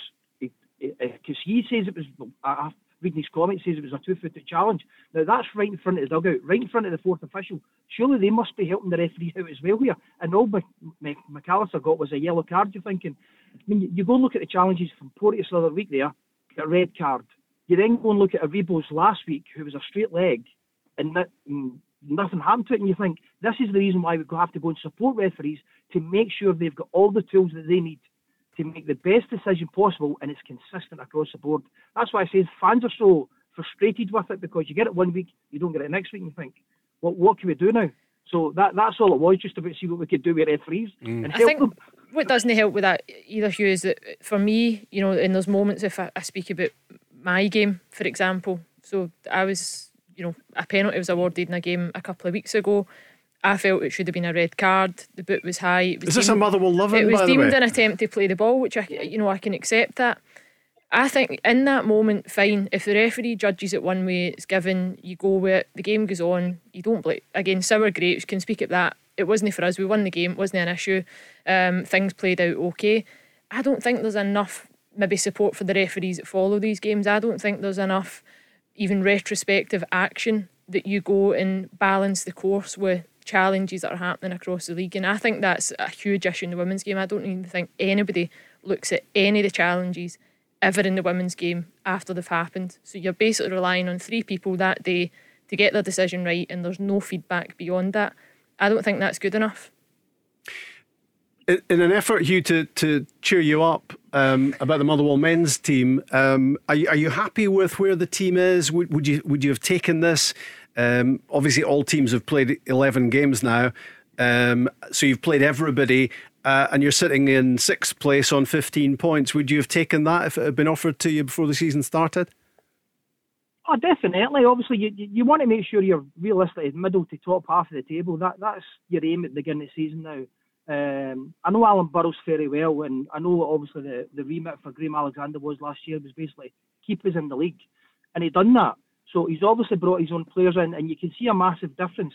because he says it was. I, reading his comments says it was a two-footed challenge. Now that's right in front of the dugout, right in front of the fourth official. Surely they must be helping the referee out as well here. And all McAllister got was a yellow card. You're thinking, I mean, you go look at the challenges from Porteous the other week there, a red card. You then go and look at Aribo's last week, who was a straight leg, and that, nothing happened to it. And you think this is the reason why we have to go and support referees to make sure they've got all the tools that they need to make the best decision possible and it's consistent across the board. That's why I say fans are so frustrated with it because you get it one week, you don't get it next week, and you think, what what can we do now? So that that's all it was, just about see what we could do with referees mm. and help I think them. What doesn't help with that either, Hugh, is that for me, you know, in those moments, if I, I speak about my game, for example, so I was, you know, a penalty was awarded in a game a couple of weeks ago. I felt it should have been a red card. The boot was high. Was Is this deemed, a Motherwell loving? It It was deemed an attempt to play the ball, which I, you know, I can accept that. I think in that moment, fine. If the referee judges it one way, it's given. You go with it. The game goes on. You don't play again. Sour grapes can speak at that. It wasn't for us. We won the game. It wasn't an issue. Um, things played out okay. I don't think there's enough maybe support for the referees that follow these games. I don't think there's enough even retrospective action that you go and balance the course with challenges that are happening across the league. And I think that's a huge issue in the women's game. I don't even think anybody looks at any of the challenges ever in the women's game after they've happened. So you're basically relying on three people that day to get their decision right, and there's no feedback beyond that. I don't think that's good enough. In an effort, Hugh, to, to cheer you up um, about the Motherwell men's team, um, are, you, are you happy with where the team is? Would, would you would you have taken this um, obviously, all teams have played 11 games now. Um, so you've played everybody, uh, and you're sitting in sixth place on 15 points. Would you have taken that if it had been offered to you before the season started? Oh, definitely. Obviously, you, you want to make sure you're realistic, middle to top half of the table. That that's your aim at the beginning of the season now. Um, I know Alan Burrows very well, and I know obviously the, the remit for Graham Alexander was last year was basically keep us in the league, and he done that. So he's obviously brought his own players in, and you can see a massive difference.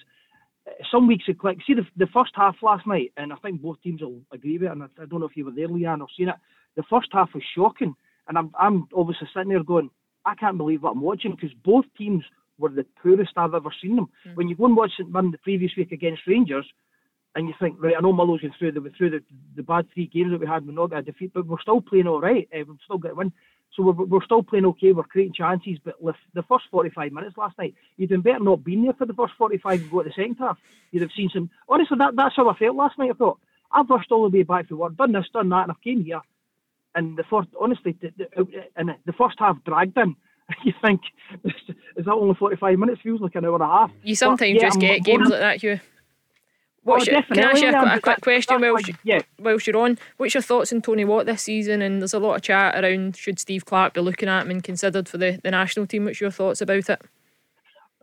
Some weeks it click. See the, the first half last night, and I think both teams will agree with it. And I, I don't know if you were there, Leanne, or seen it. The first half was shocking, and I'm I'm obviously sitting there going, I can't believe what I'm watching because both teams were the poorest I've ever seen them. Mm. When you go and watch St Mirren the previous week against Rangers, and you think, right, I know Mullow's going through the through the, the bad three games that we had, we're not got a defeat, but we're still playing all right. Uh, we've still got to win. So we're, we're still playing okay. We're creating chances, but the first 45 minutes last night, you'd been better not being there for the first 45 and go at the second half. You'd have seen some. Honestly, that, that's how I felt last night. I thought I've rushed all the way back to work, done this, done that, and I've came here. And the first, honestly, the, the, and the first half dragged in. [laughs] You think [laughs] is that only 45 minutes? Feels like an hour and a half. You sometimes but, yeah, just I'm get games like that, Hugh. What's oh, your, can I ask you definitely, a, a quick question whilst, why- yeah. whilst you're on? What's your thoughts on Tony Watt this season? And there's a lot of chat around should Steve Clarke be looking at him and considered for the, the national team. What's your thoughts about it?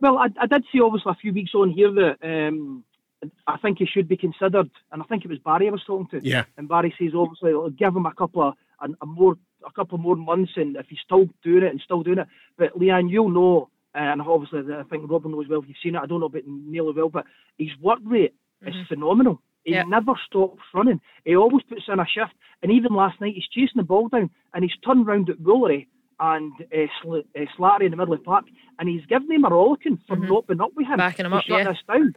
Well, I, I did see obviously a few weeks on here that um, I think he should be considered, and I think it was Barry I was talking to. Yeah. And Barry says obviously it'll give him a couple of a, a more a couple more months, and if he's still doing it and still doing it. But Leanne, you'll know, and obviously I think Robin knows well if you've seen it. I don't know about nearly well, but his work rate is phenomenal. He Yeah. never stops running. He always puts in a shift. And even last night, he's chasing the ball down and he's turned round at Woolery and uh, Sl- uh, Slattery in the middle of the park and he's given him a rollicking for not being up with him. Backing him up, shut yeah. this down.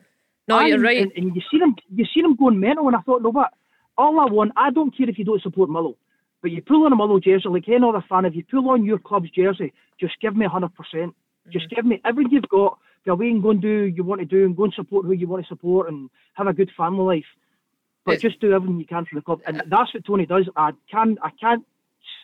No, and, you're right. And, and you see him, you see him going mental. And I thought, no, what? All I want, I don't care if you don't support Mullow, but you pull on a Mullow jersey, like any other fan, if you pull on your club's jersey, just give me 100%. percent Just Mm-hmm. give me everything you've got. Go away and go and do you want to do and go and support who you want to support and have a good family life. But It- just do everything you can for the club. And that's what Tony does. I can I can't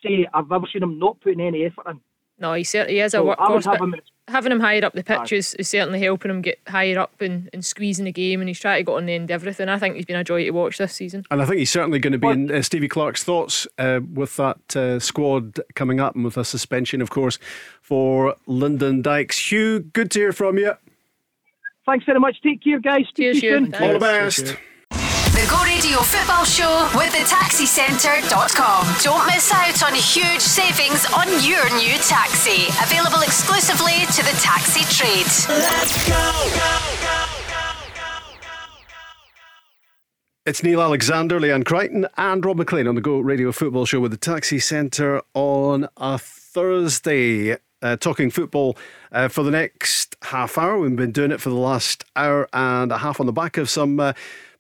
say I've ever seen him not putting any effort in. No, he certainly is a So I would have him having him higher up the pitch is, is certainly helping him get higher up and, and squeezing the game. And he's trying to get on the end of everything. I think he's been a joy to watch this season. And I think he's certainly going to be in uh, Stevie Clarke's thoughts uh, with that uh, squad coming up and with a suspension, of course, for Lyndon Dykes. Hugh, good to hear from you. Thanks very much. Take care, guys. Speak Cheers, you Hugh. soon. All the best. The Go Radio Football Show with the taxicentre.com. Don't miss out on huge savings on your new taxi. Available exclusively to the taxi trade. Let's go. It's Neil Alexander, Leanne Crichton, and Rob Maclean on the Go Radio Football Show with the Taxi Centre on a Thursday. Uh, talking football uh, for the next half hour. We've been doing it for the last hour and a half on the back of some uh,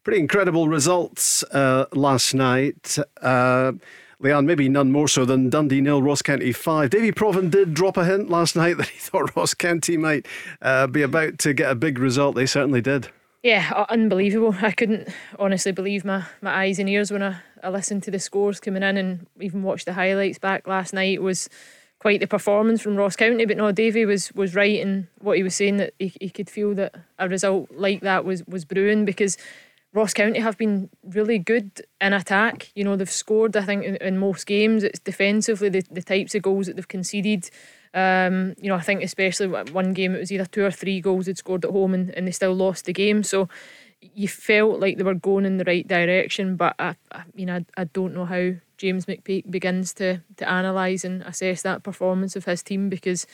pretty incredible results uh, last night. Uh, Leanne, maybe none more so than Dundee nil, Ross County five. Davy Provan did drop a hint last night [laughs] that he thought Ross County might uh, be about to get a big result. They certainly did. Yeah, unbelievable. I couldn't honestly believe my, my eyes and ears when I, I listened to the scores coming in and even watched the highlights back last night. It was quite the performance from Ross County. But no, Davy was, was right in what he was saying that he, he could feel that a result like that was, was brewing because Ross County have been really good in attack. You know, they've scored, I think, in, in most games. It's defensively the, the types of goals that they've conceded. Um, you know, I think especially one game it was either two or three goals they'd scored at home and, and they still lost the game. So you felt like they were going in the right direction, but I, I mean, I, I don't know how James McPake begins to to analyse and assess that performance of his team because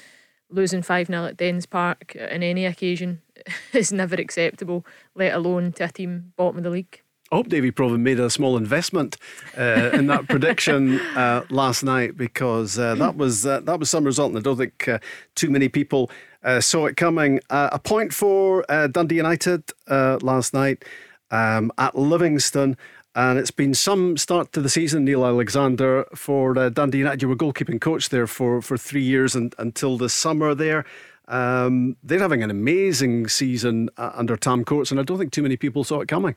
losing 5 0 at Dens Park on any occasion [laughs] is never acceptable, let alone to a team bottom of the league. I hope Davy Provan made a small investment uh, in that [laughs] prediction uh, last night because uh, that was uh, that was some result, and I don't think uh, too many people uh, saw it coming. A point for Dundee United last night um, at Livingston. And it's been some start to the season, Neil Alexander, for Dundee United. You were goalkeeping coach there for, for three years and, until the summer there. Um, they're having an amazing season uh, under Tam Courts, and I don't think too many people saw it coming.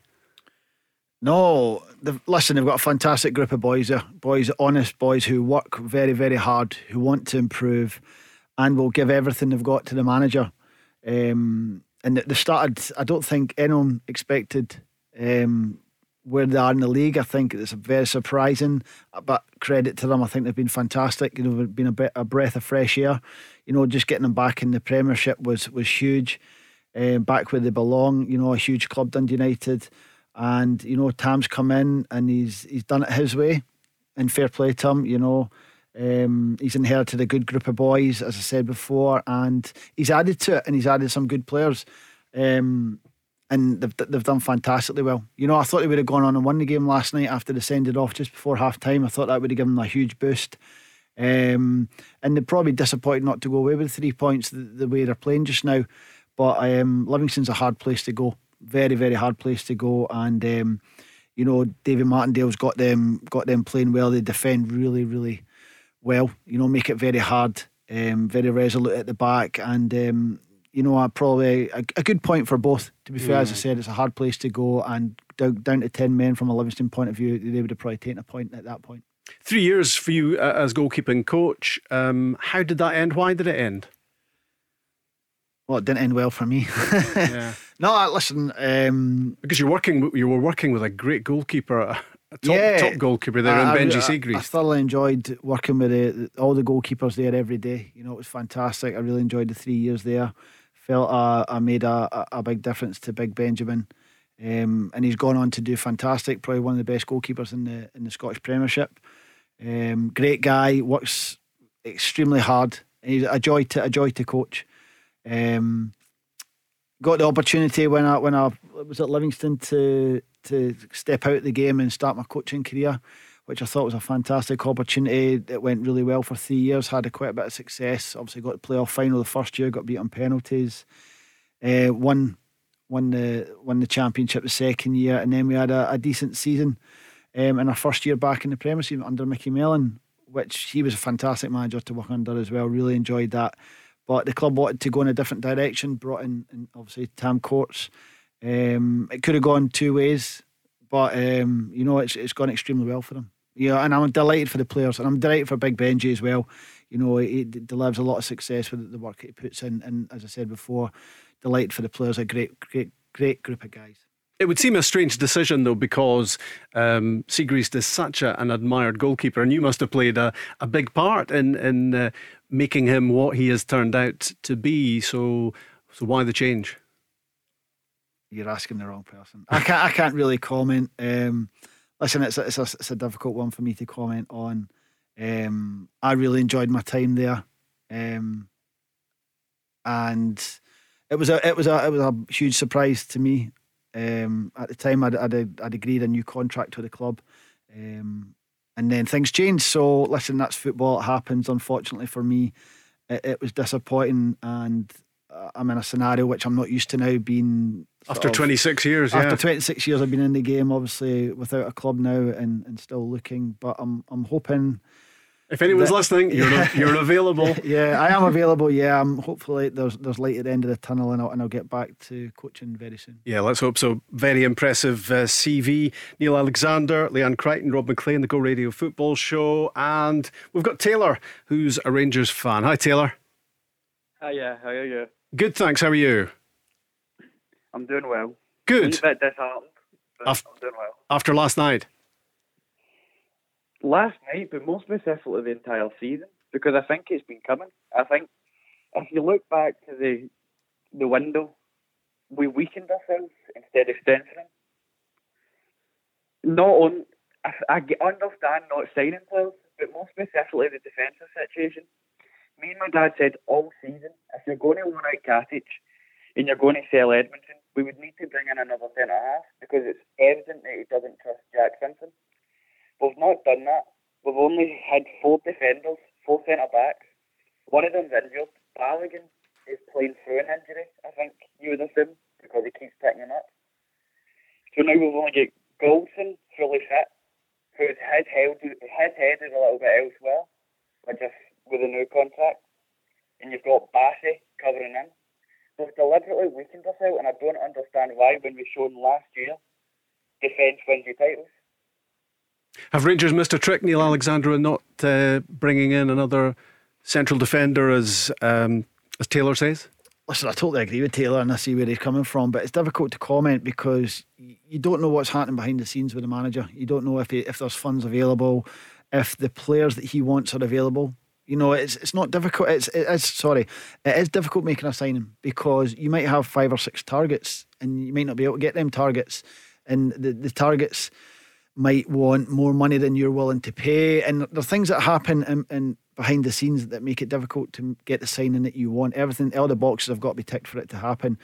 No, they've, listen, they've got a fantastic group of boys there. Boys, honest boys who work very, very hard, who want to improve, and will give everything they've got to the manager. Um, and they started, I don't think anyone expected um, where they are in the league. I think it's very surprising, but credit to them. I think they've been fantastic. You know, they've been a bit a breath of fresh air. You know, just getting them back in the Premiership was was huge. Uh, back where they belong. You know, a huge club, Dundee United, and you know Tam's come in and he's he's done it his way, and fair play to him. You know. Um, he's inherited a good group of boys, as I said before, and he's added to it, and he's added some good players. Um, and they've, they've done fantastically well. You know, I thought they would have gone on and won the game last night after they sent it off just before half time. I thought that would have given them a huge boost. Um, and they're probably disappointed not to go away with three points the, the way they're playing just now. But um, Livingston's a hard place to go. Very, very hard place to go. And um, you know, David Martindale's got them got them playing well. They defend really, really well. You know, make it very hard, um, very resolute at the back, and um, you know, uh, probably a, a, good point for both. To be fair, as I said, it's a hard place to go, and down, down to ten men from a Livingston point of view, they would have probably taken a point at that point. Three years for you uh, as goalkeeping coach. Um, how did that end? Why did it end? Well, it didn't end well for me. [laughs] Yeah. No, listen, um, because you're working, you were working with a great goalkeeper, a top, yeah, top goalkeeper there I, in Benji Siegrist. I, I, thoroughly enjoyed working with the, all the goalkeepers there every day. You know, it was fantastic. I really enjoyed the three years there. Felt uh, I made a, a big difference to Big Benjamin. Um, and he's gone on to do fantastic. Probably one of the best goalkeepers in the in the Scottish Premiership. Um, great guy, works extremely hard. He's a joy to a joy to coach. Um, got the opportunity when I when I was at Livingston to to step out of the game and start my coaching career, which I thought was a fantastic opportunity. It went really well for three years. Had a quite a bit of success. Obviously, got to playoff final the first year. Got beat on penalties. Uh, won won the won the championship the second year, and then we had a, a decent season um, in our first year back in the Premiership under Micky Mellon, which he was a fantastic manager to work under as well. Really enjoyed that. But the club wanted to go in a different direction, brought in, in obviously Tam Courts. Um, it could have gone two ways, but um, you know it's it's gone extremely well for them. Yeah, and I'm delighted for the players, and I'm delighted for Big Benji as well. You know, he delivers a lot of success with the work he puts in, and as I said before, delighted for the players. A great, great, great group of guys. It would seem a strange decision, though, because um, Siegrist is such a, an admired goalkeeper, and you must have played a, a big part in in uh, making him what he has turned out to be. So, so why the change? You're asking the wrong person. I can't. I can't really comment. Um, listen, it's a, it's a, it's a difficult one for me to comment on. Um, I really enjoyed my time there, um, and it was a it was a it was a huge surprise to me. Um, at the time, I'd, I'd, I'd, agreed a new contract with the club, um, and then things changed. So listen, that's football. It happens. Unfortunately for me, it, it was disappointing, and uh, I'm in a scenario which I'm not used to now. Being after 26 years, after yeah. 26 years, I've been in the game, obviously without a club now, and, and still looking. But I'm I'm hoping if anyone's that, listening, you're [laughs] yeah. you're available. [laughs] yeah, I am available. Yeah, I'm hopefully there's there's light at the end of the tunnel, and I'll, and I'll get back to coaching very soon. Yeah, let's hope so. Very impressive uh, CV. Neil Alexander, Leanne Crichton, Rob Maclean, the Go Radio Football Show, and we've got Taylor, who's a Rangers fan. Hi, Taylor. Hi, yeah. How are you? Good, thanks. How are you? I'm doing well. Good. A bit disheartened, after, I'm doing well. After last night last night, but more specifically the entire season, because I think it's been coming. I think if you look back to the the window, we weakened ourselves instead of strengthening. Not on, I, I understand not signing players, but more specifically the defensive situation. Me and my dad said all season, if you're going to loan out Katic and you're going to sell Edmundson, we would need to bring in another centre half because it's evident that he doesn't trust Jack Simpson. We've not done that. We've only had four defenders, four centre backs. One of them's injured. Balogun is playing through an injury, I think you would assume, because he keeps picking him up. So now we've only got Goldson fully fit, whose head held his head is a little bit elsewhere, but just with a new contract. And you've got Bassey covering in. We've deliberately weakened ourselves, and I don't understand why when we showed last year defence wins you titles. Have Rangers missed a trick, Neil Alexander, not uh, bringing in another central defender, as um, as Taylor says? Listen, I totally agree with Taylor, and I see where he's coming from. But it's difficult to comment because you don't know what's happening behind the scenes with the manager. You don't know if he, if there's funds available, if the players that he wants are available. You know, it's it's not difficult. It's it is sorry, it is difficult making a signing because you might have five or six targets, and you might not be able to get them targets, and the the targets might want more money than you're willing to pay. And there are things that happen in, in behind the scenes that make it difficult to get the signing that you want. Everything, all the boxes have got to be ticked for it to happen.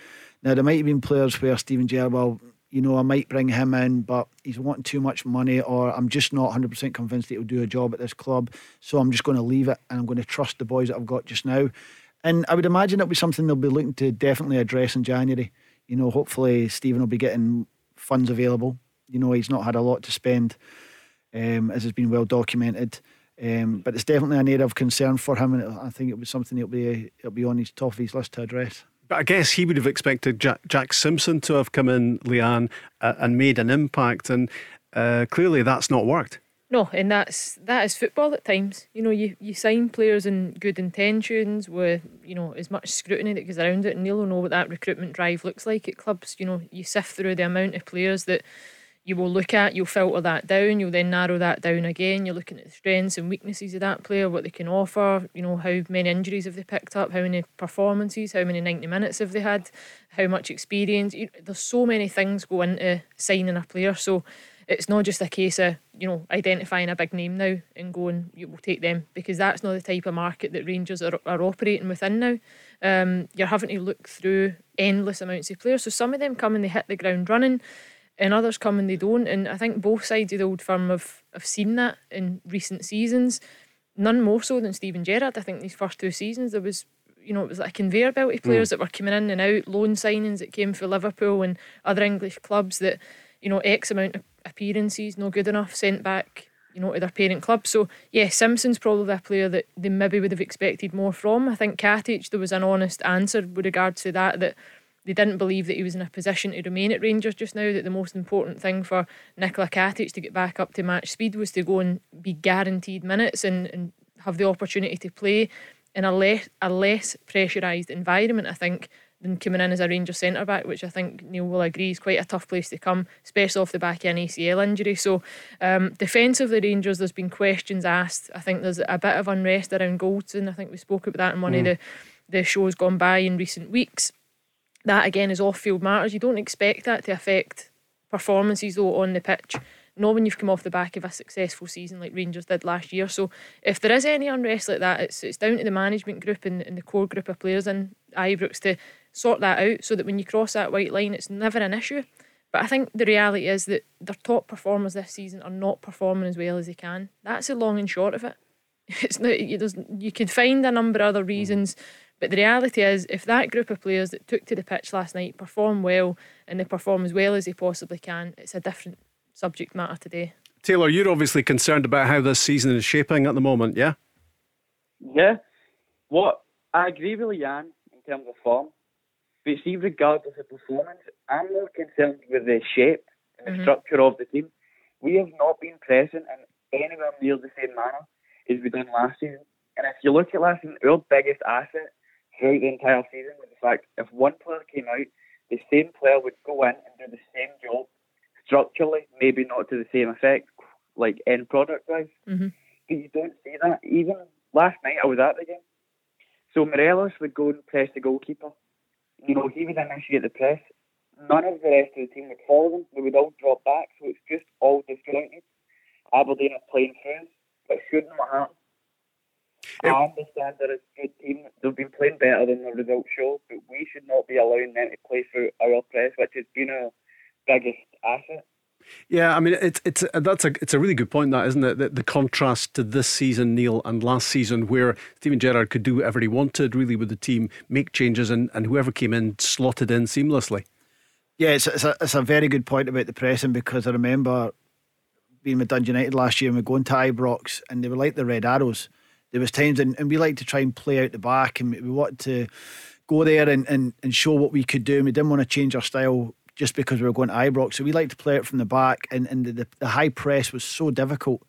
Now, there might have been players where Steven Gerrard, well, you know, I might bring him in, but he's wanting too much money, or I'm just not 100% convinced that he'll do a job at this club. So I'm just going to leave it and I'm going to trust the boys that I've got just now. And I would imagine it'll be something they'll be looking to definitely address in January. You know, hopefully Steven will be getting funds available you know, he's not had a lot to spend, um, as has been well documented. Um, but it's definitely an area of concern for him, and I think it was something that'll be it'll be on his top of his list to address. But I guess he would have expected Jack, Jack Simpson to have come in, Leanne, uh, and made an impact, and uh, clearly that's not worked. No, and that's that is football at times. You know, you, you sign players in good intentions with, you know, as much scrutiny that goes around it. And Neil will know what that recruitment drive looks like at clubs. You know, you sift through the amount of players that you will look at, you'll filter that down, you'll then narrow that down again. You're looking at the strengths and weaknesses of that player, what they can offer, you know, how many injuries have they picked up, how many performances, how many 90 minutes have they had, how much experience. There's so many things go into signing a player. So it's not just a case of you know identifying a big name now and going you will take them because that's not the type of market that Rangers are, are operating within now. Um, you're having to look through endless amounts of players. So some of them come and they hit the ground running, and others come and they don't. And I think both sides of the old firm have have seen that in recent seasons. None more so than Steven Gerrard. I think these first two seasons there was you know, it was like a conveyor belt of players mm. that were coming in and out, loan signings that came for Liverpool and other English clubs that, you know, X amount of appearances, no good enough, sent back, you know, to their parent club. So yeah, Simpson's probably a player that they maybe would have expected more from. I think Katic, there was an honest answer with regards to that that they didn't believe that he was in a position to remain at Rangers just now. That the most important thing for Nikola Katic to get back up to match speed was to go and be guaranteed minutes and, and have the opportunity to play in a less a less pressurised environment. I think than coming in as a Rangers centre back, which I think Neil will agree is quite a tough place to come, especially off the back of an ACL injury. So, um, defence of the Rangers, there's been questions asked. I think there's a bit of unrest around Goldson. I think we spoke about that in one mm. of the, the shows gone by in recent weeks. That again is off field matters. You don't expect that to affect performances though on the pitch not when you've come off the back of a successful season like Rangers did last year. So if there is any unrest like that, it's it's down to the management group and, and the core group of players in Ibrox to sort that out so that when you cross that white line, it's never an issue. But I think the reality is that their top performers this season are not performing as well as they can. That's the long and short of it. [laughs] It's not, you, you could find a number of other mm. reasons, but the reality is, if that group of players that took to the pitch last night perform well and they perform as well as they possibly can, it's a different subject matter today. Taylor, you're obviously concerned about how this season is shaping at the moment, yeah? Yeah. What I agree with Jan in terms of form. But see, regardless of performance, I'm more concerned with the shape and the mm-hmm. structure of the team. We have not been present in anywhere near the same manner as we did last season. And if you look at last season, our biggest asset throughout the entire season was the fact if one player came out, the same player would go in and do the same job structurally, maybe not to the same effect, like end product wise. Mm-hmm. But you don't see that. Even last night, I was at the game. So Morelos would go and press the goalkeeper you know, he would initiate the press. None of the rest of the team would follow them. They would all drop back, so it's just all disjointed. Aberdeen are playing through, but shouldn't have happened. I understand that it's a good team. They've been playing better than the results show, but we should not be allowing them to play through our press, which has been our biggest asset. Yeah, I mean it's it's that's a it's a really good point, that isn't it? The, the contrast to this season, Neil, and last season, where Steven Gerrard could do whatever he wanted, really, with the team, make changes, and, and whoever came in slotted in seamlessly. Yeah, it's it's a, it's a very good point about the pressing because I remember being with Dundee United last year and we going to Ibrox and they were like the Red Arrows. There was times and, and we like to try and play out the back and we wanted to go there and, and, and show what we could do and we didn't want to change our style just because we were going to Ibrox. So we like to play it from the back, and, and the, the high press was so difficult.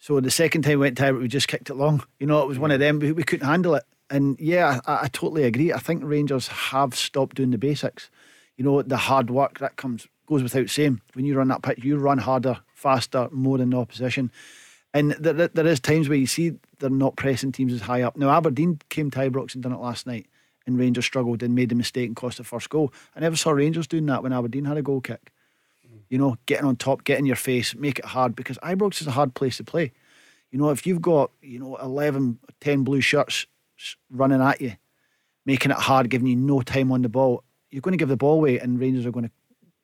So the second time we went to Ibrox, we just kicked it long. You know, it was one of them, we, we couldn't handle it. And yeah, I, I, totally agree. I think Rangers have stopped doing the basics. You know, the hard work that comes goes without saying. When you run that pitch, you run harder, faster, more than the opposition. And there, there is times where you see they're not pressing teams as high up. Now Aberdeen came to Ibrox and done it last night and Rangers struggled and made a mistake and cost the first goal. I never saw Rangers doing that when Aberdeen had a goal kick. You know, getting on top, getting your face, make it hard because Ibrox is a hard place to play. You know, if you've got, you know, 11, 10 blue shirts running at you, making it hard, giving you no time on the ball, you're going to give the ball away and Rangers are going to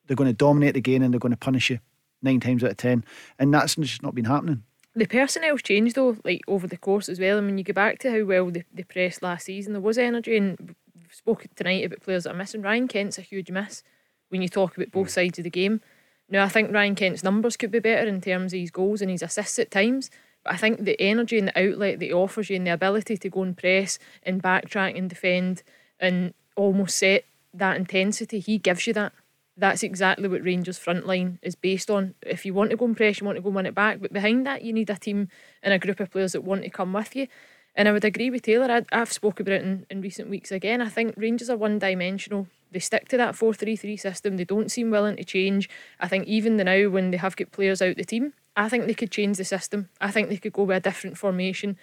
they're going to dominate the game and they're going to punish you nine times out of ten. And that's just not been happening. The personnel's changed though, like over the course as well. I mean, you go back to how well they, they pressed last season. There was energy, and we've spoken tonight about players that are missing. Ryan Kent's a huge miss when you talk about both mm. sides of the game. Now, I think Ryan Kent's numbers could be better in terms of his goals and his assists at times. But I think the energy and the outlet that he offers you and the ability to go and press and backtrack and defend and almost set that intensity, he gives you that. That's exactly what Rangers' front line is based on. If you want to go and press, you want to go and win it back. But behind that, you need a team and a group of players that want to come with you. And I would agree with Taylor. I, have spoken about it in, in recent weeks again. I think Rangers are one dimensional. They stick to that 4 3 3 system. They don't seem willing to change. I think even the now, when they have got players out the team, I think they could change the system. I think they could go with a different formation.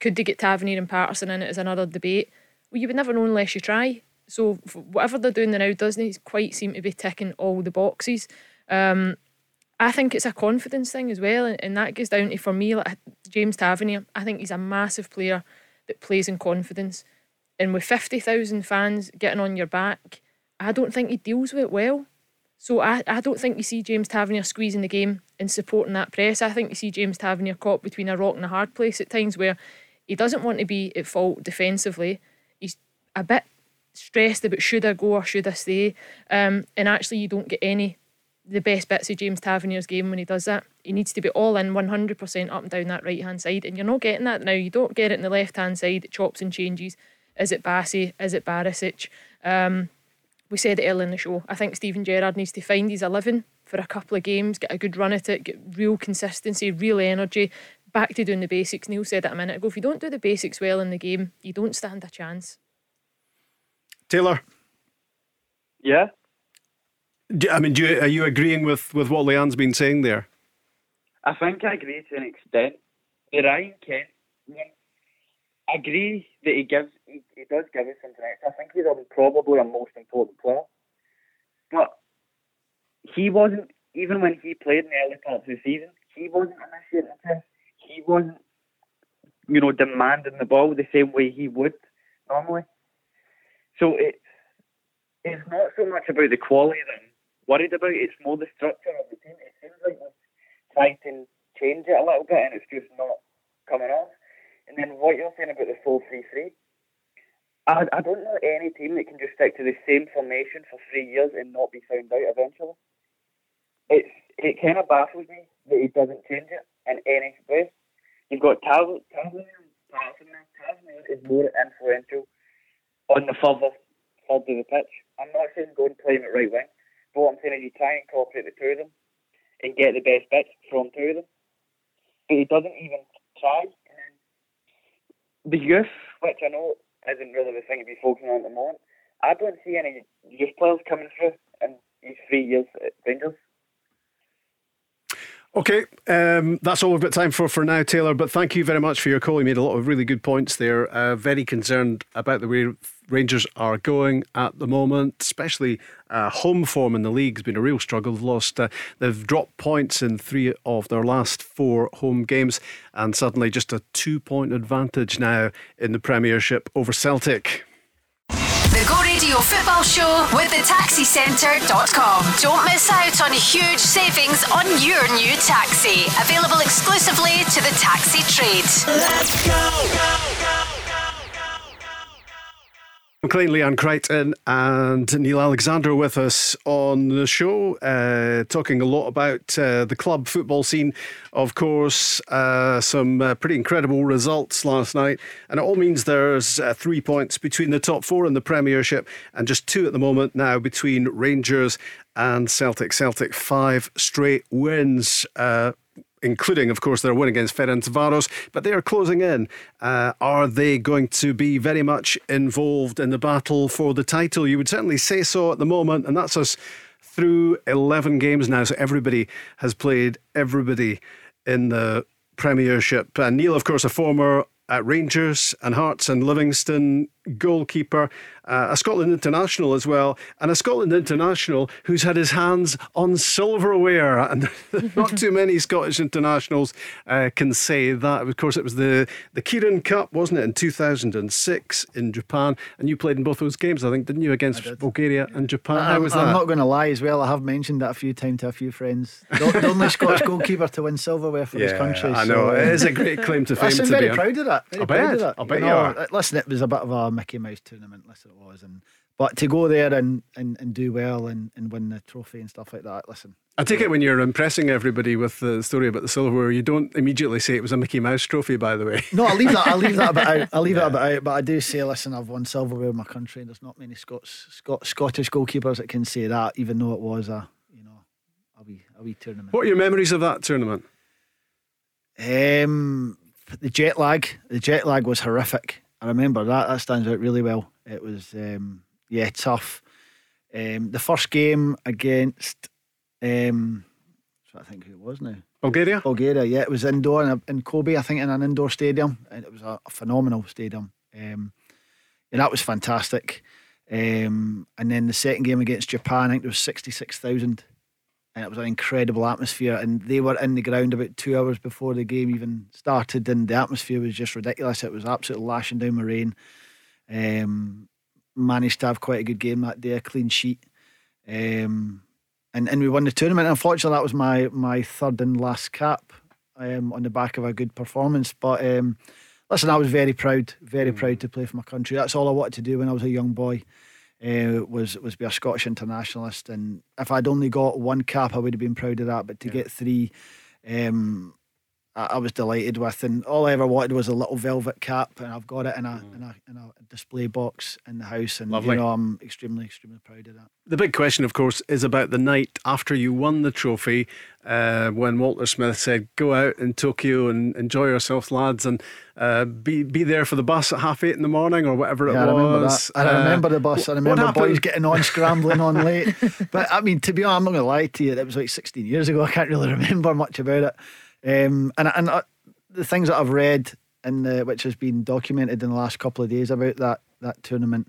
Could they get Tavernier and Patterson in it is another debate. Well, you would never know unless you try. So whatever they're doing now doesn't quite seem to be ticking all the boxes. Um, I think it's a confidence thing as well, and, and that goes down to for me like James Tavernier. I think he's a massive player that plays in confidence, and with fifty thousand fans getting on your back, I don't think he deals with it well. So I, I don't think you see James Tavernier squeezing the game and supporting that press. I think you see James Tavernier caught between a rock and a hard place at times where he doesn't want to be at fault defensively. He's a bit stressed about should I go or should I stay. Um, and actually, you don't get any the best bits of James Tavernier's game when he does that. He needs to be all in 100% up and down that right hand side, and you're not getting that now. You don't get it in the left hand side. It chops and changes. Is it Bassey? Is it Barisic? Um, we said it earlier in the show. I think Steven Gerrard needs to find his 11 for a couple of games, get a good run at it, get real consistency, real energy, back to doing the basics. Neil said it a minute ago. If you don't do the basics well in the game, you don't stand a chance. Taylor. Yeah. Do, I mean, do you, are you agreeing with, with what Leanne's been saying there? I think I agree to an extent. The Ryan Kent I agree that he gives he, he does give us extra. I think he's probably a most important player. But he wasn't even when he played in the early parts of the season, he wasn't initiating the He wasn't, you know, demanding the ball the same way he would normally. So it's it's not so much about the quality that I'm worried about. It's more the structure of the team. It seems like we're trying to change it a little bit, and it's just not coming off. And then what you're saying about the four three three, I I don't know any team that can just stick to the same formation for three years and not be found out eventually. It's it kind of baffles me that he doesn't change it in any way. You've got Tavernier, Tavernier is more influential on the further third of the pitch. I'm not saying go and play him at right wing, but what I'm saying is you try and incorporate the two of them and get the best bits from two of them. But he doesn't even try. And the youth, which I know isn't really the thing to be focusing on at the moment, I don't see any youth players coming through in these three years at Rangers. Okay, um, that's all we've got time for for now, Taylor. But thank you very much for your call. You made a lot of really good points there. Uh, very concerned about the way Rangers are going at the moment, especially uh, home form in the league has been a real struggle. They've lost, uh, they've dropped points in three of their last four home games, and suddenly just a two point advantage now in the Premiership over Celtic. Radio Football Show with the taxicentre.com. Don't miss out on huge savings on your new taxi. Available exclusively to the taxi trade. Let's go, go. Maclean, Leanne Crichton, and Neil Alexander with us on the show, uh, talking a lot about uh, the club football scene. Of course, uh, some uh, pretty incredible results last night, and it all means there's uh, three points between the top four in the Premiership, and just two at the moment now between Rangers and Celtic. Celtic five straight wins uh, including, of course, their win against Ferencvaros, but they are closing in. Uh, are they going to be very much involved in the battle for the title? You would certainly say so at the moment, and that's us through 11 games now. So everybody has played everybody in the Premiership. And Neil, of course, a former at Rangers and Hearts and Livingston goalkeeper, uh, a Scotland international as well, and a Scotland international who's had his hands on silverware. And [laughs] not too many Scottish internationals uh, can say that. Of course, it was the, the Kirin Cup, wasn't it, in 2006 in Japan? And you played in both those games, I think, didn't you, against Bulgaria and Japan? How was that? I'm not going to lie as well. I have mentioned that a few times to a few friends. The, the only Scottish [laughs] goalkeeper to win silverware for yeah, his country. I know. So, it is a great claim to fame. I'm very be proud of that. Very I proud of that. I bet you, you are. Listen, it was a bit of a Mickey Mouse tournament. Listen, it was, and but to go there and and, and do well and, and win the trophy and stuff like that. Listen, I take it when you're impressing everybody with the story about the silverware, you don't immediately say it was a Mickey Mouse trophy, by the way. No, I leave that. I leave that a bit out. I leave yeah. that a [laughs] bit out. But I do say, listen, I've won silverware in my country, and there's not many Scots, Scot, Scottish goalkeepers that can say that, even though it was a, you know, a wee, a wee tournament. What are your memories of that tournament? Um, the jet lag. The jet lag was horrific. I remember that. That stands out really well. It was, um, yeah, tough. Um, the first game against, um, I think who it was now. Bulgaria? Bulgaria, yeah. It was indoor in, a, in Kobe, I think, in an indoor stadium. And it was a, a phenomenal stadium. Um, and that was fantastic. Um, and then the second game against Japan, I think there was 66,000 and it was an incredible atmosphere. And they were in the ground about two hours before the game even started, and the atmosphere was just ridiculous. It was absolutely lashing down with rain. Um, managed to have quite a good game that day, a clean sheet, um, and and we won the tournament. Unfortunately, that was my my third and last cap um, on the back of a good performance. But um, listen, I was very proud, very mm. proud to play for my country. That's all I wanted to do when I was a young boy uh, was was be a Scottish internationalist. And if I'd only got one cap, I would have been proud of that. But to yeah. get three, um, I, I, was delighted with. And all I ever wanted was a little velvet cap, and I've got it in a mm. in a, in a display box in the house. And Lovely. you know, I'm extremely extremely proud of that. The big question, of course, is about the night after you won the trophy. Uh, when Walter Smith said, "Go out in Tokyo and enjoy yourselves, lads," and uh, be be there for the bus at half eight in the morning or whatever it was. I remember that. I remember the bus. I remember boys getting on, scrambling on late. [laughs] But I mean, to be honest, I'm not going to lie to you. It was like 16 years ago. I can't really remember much about it. Um, and and uh, the things that I've read and which has been documented in the last couple of days about that that tournament,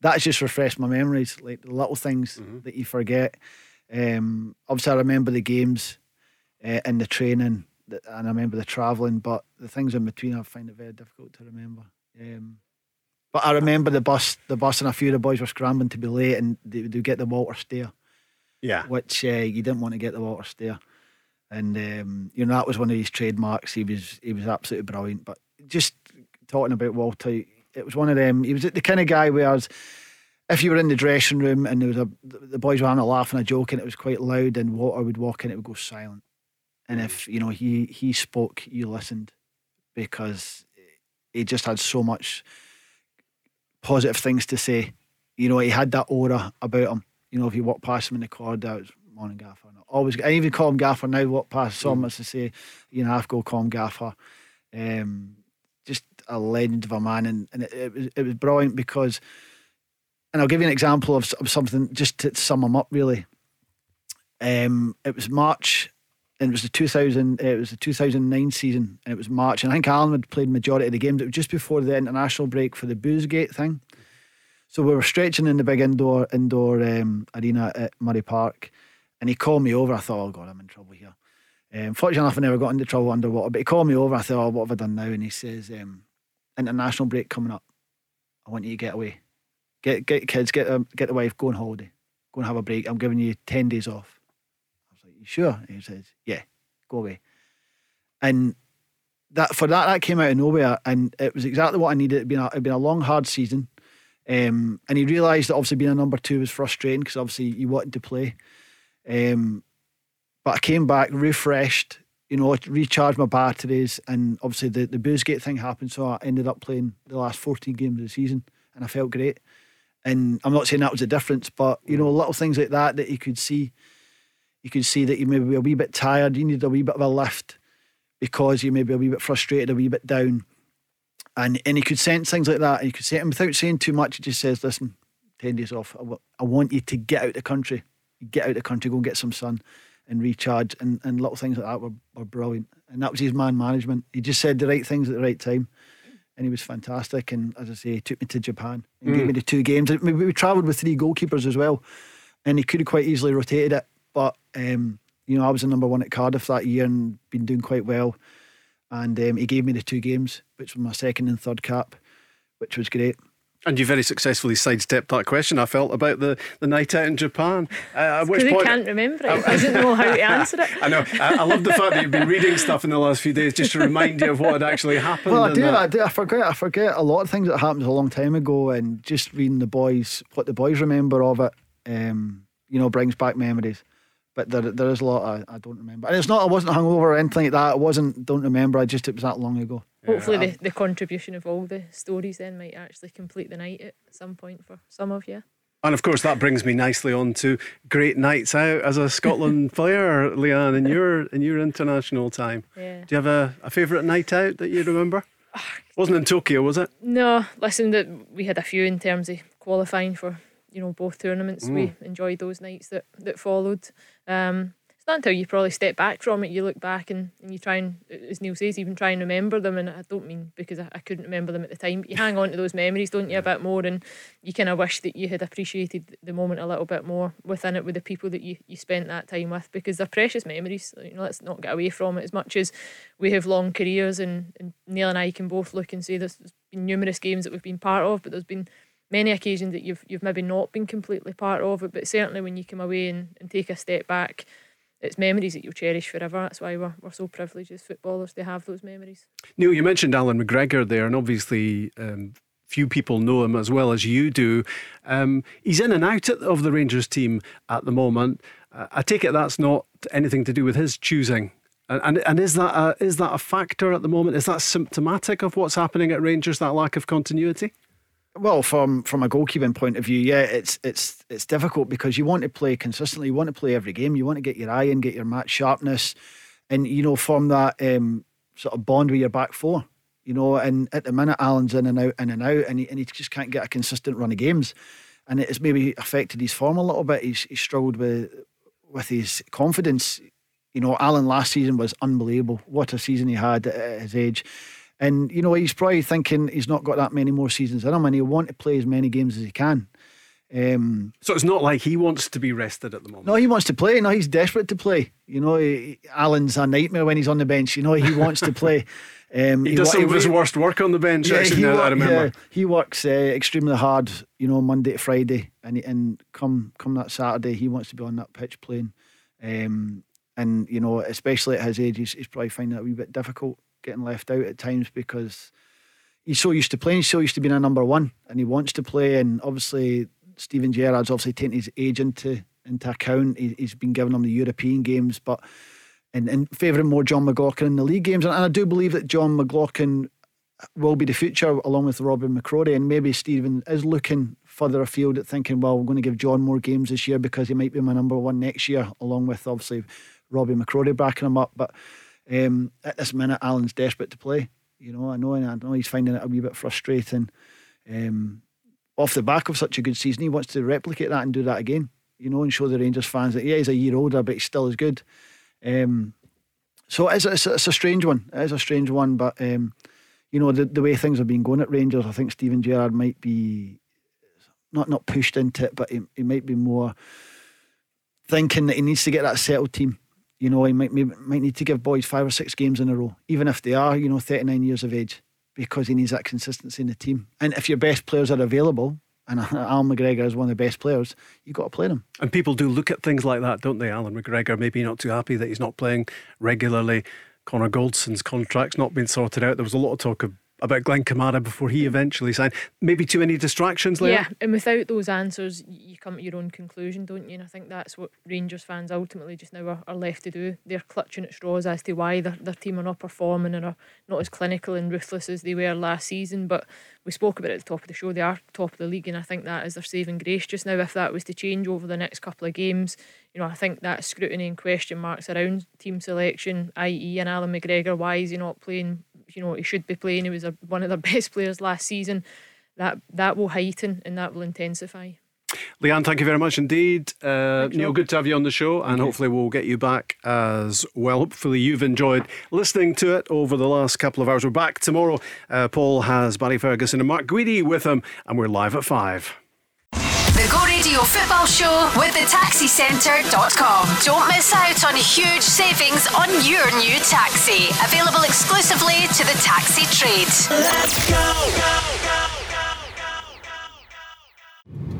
that's just refreshed my memories. Like the little things mm-hmm. that you forget. Um, obviously, I remember the games uh, and the training, and I remember the travelling, but the things in between, I find it very difficult to remember. Um, but I remember the bus, the bus, and a few of the boys were scrambling to be late, and they would get the Walter stare. Yeah, which uh, you didn't want to get the Walter stare and um, you know that was one of his trademarks. He was he was absolutely brilliant. But just talking about Walter, it was one of them. He was the kind of guy where if you were in the dressing room and there was a the boys were having a laugh and a joke and it was quite loud, and Walter would walk in, it would go silent. And if you know he he spoke, you listened because he just had so much positive things to say. You know, he had that aura about him. You know, if you walked past him in the corridor, it was morning gaffer. Always, I even call him gaffer now. What past some mm. to say, you know, I've go call him gaffer. Um, just a legend of a man, and, and it, it, was it was brilliant because, and I'll give you an example of, of something just to sum him up. Really, um, it was March, and it was the 2000, it was the 2009 season, and it was March, and I think Allan had played majority of the games. It was just before the international break for the Boozegate thing. So we were stretching in the big indoor indoor um, arena at Murray Park, and he called me over. I thought, oh God, I'm in trouble here. Um, fortunately enough, I never got into trouble under Walter, but he called me over. I thought, oh, what have I done now? And he says, um, international break coming up. I want you to get away. Get get kids, get um, get the wife, go on holiday. Go and have a break. I'm giving you 10 days off. I was like, you sure? And he says, yeah, go away. And that for that, that came out of nowhere. And it was exactly what I needed. It'd been a, it'd been a long, hard season. Um, and he realised that obviously being a number two was frustrating because obviously he wanted to play. Um, but I came back refreshed, you know, recharged my batteries, and obviously the the Boozegate thing happened, so I ended up playing the last 14 games of the season, and I felt great. And I'm not saying that was a difference, but you know, little things like that that you could see, you could see that you maybe a wee bit tired, you need a wee bit of a lift because you may be a wee bit frustrated, a wee bit down. And and he could sense things like that. And you could say, and without saying too much, he just says, listen, 10 days off. I, w- I want you to get out the country get out of the country, go and get some sun and recharge and, and little things like that were, were brilliant. And that was his man management. He just said the right things at the right time. And he was fantastic. And as I say, he took me to Japan and mm. gave me the two games. We, we travelled with three goalkeepers as well. And he could have quite easily rotated it. But, um, you know, I was the number one at Cardiff that year and been doing quite well. And um, he gave me the two games, which was my second and third cap, which was great. And you very successfully sidestepped that question. I felt about the, the night out in Japan. Uh, at which point, can't remember it. [laughs] I didn't know how to answer it. [laughs] I know. I, I, love the fact that you've been reading stuff in the last few days just to remind you of what had actually happened. Well, I do. I do. I forget. I forget a lot of things that happened a long time ago, and just reading the boys, what the boys remember of it, um, you know, brings back memories. But there, there is a lot I, I don't remember, and it's not. I wasn't hungover or anything like that. I wasn't. Don't remember. I just it was that long ago. Hopefully, yeah. the, the contribution of all the stories then might actually complete the night at some point for some of you. And of course, that brings me nicely on to great nights out as a Scotland [laughs] player, Leanne, in your in your international time. Yeah. Do you have a, a favourite night out that you remember? Wasn't in Tokyo, was it? No. Listen, that we had a few in terms of qualifying for you know both tournaments. Mm. We enjoyed those nights that that followed. Um, it's not until you probably step back from it, you look back and, and you try and, as Neil says, even try and remember them. And I don't mean because I, I couldn't remember them at the time, but you hang on to those memories, don't you, a bit more. And you kind of wish that you had appreciated the moment a little bit more within it with the people that you, you spent that time with because they're precious memories. You know, let's not get away from it as much as we have long careers. And, and Neil and I can both look and say there's been numerous games that we've been part of, but there's been many occasions that you've you've maybe not been completely part of it, but certainly when you come away and, and take a step back, it's memories that you'll cherish forever. That's why we're, we're so privileged as footballers to have those memories. Neil, you mentioned Allan McGregor there, and obviously um, few people know him as well as you do. Um, he's in and out of the Rangers team at the moment. Uh, I take it that's not anything to do with his choosing. And, and, and is that a, is that a factor at the moment? Is that symptomatic of what's happening at Rangers? That lack of continuity? Well, from from a goalkeeping point of view, yeah, it's it's it's difficult because you want to play consistently. You want to play every game. You want to get your eye in, get your match sharpness, and you know form that um, sort of bond with your back four. You know, and at the minute, Allan's in and out, in and out, and he, and he just can't get a consistent run of games, and it's maybe affected his form a little bit. He's, he's struggled with with his confidence. You know, Allan last season was unbelievable. What a season he had at his age and, you know, he's probably thinking he's not got that many more seasons in him and he'll want to play as many games as he can. Um, so it's not like he wants to be rested at the moment. No, he wants to play. No, he's desperate to play. You know, he, Allan's a nightmare when he's on the bench. You know, he wants to play. [laughs] Um, he, he does some of his worst work on the bench. Yeah, actually, he, work, I remember. Yeah, he works uh, extremely hard. You know, Monday to Friday, and and come come that Saturday, he wants to be on that pitch playing. Um, and you know, especially at his age, he's, he's probably finding it a wee bit difficult getting left out at times because he's so used to playing, he's so used to being a number one, and he wants to play. And obviously, Steven Gerrard's obviously taking his age into into account. He, has been giving him the European games, but and, and favouring more Jon McLaughlin in the league games. And, and I do believe that Jon McLaughlin will be the future along with Robin McCrorie. And maybe Steven is looking further afield at thinking, well, we're going to give Jon more games this year because he might be my number one next year, along with obviously Robby McCrorie backing him up. But um, at this minute, Allan's desperate to play. You know, I know, and I know he's finding it a wee bit frustrating. Um, off the back of such a good season, he wants to replicate that and do that again. You know, and show the Rangers fans that yeah, he's a year older, but he's still as good. Um, so it's, it's, it's, a strange one. It is a strange one, but um, you know the, the way things have been going at Rangers, I think Steven Gerrard might be not not pushed into it, but he, he might be more thinking that he needs to get that settled team you know, he might, might need to give boys five or six games in a row, even if they are, you know, 39 years of age, because he needs that consistency in the team. And if your best players are available, and [laughs] Al McGregor is one of the best players, you've got to play them. And people do look at things like that, don't they? Allan McGregor maybe not too happy that he's not playing regularly. Connor Goldson's contract's not been sorted out. There was a lot of talk of about Glenn Kamara before he mm. eventually signed. Maybe too many distractions there. Yeah, and without those answers, you come to your own conclusion, don't you? And I think that's what Rangers fans ultimately just now are, are left to do. They're clutching at straws as to why their, their team are not performing and are not as clinical and ruthless as they were last season. But we spoke about it at the top of the show. They are top of the league, and I think that is their saving grace just now. If that was to change over the next couple of games, you know, I think that scrutiny and question marks around team selection, i.e., and Allan McGregor, why is he not playing you know he should be playing. He was a, one of their [laughs] best players last season. That that will heighten and that will intensify. Leanne, thank you very much indeed. Uh, Neil, good to have you on the show, and hopefully we'll get you back as well. Hopefully you've enjoyed listening to it over the last couple of hours. We're back tomorrow. Uh, Paul has Barry Ferguson and Mark Guidi with him, and we're live at five. The Go Radio Football Show with the taxicentre.com. Don't miss out on huge savings on your new taxi. Available exclusively to the taxi trade. Let's go, go, go, go, go.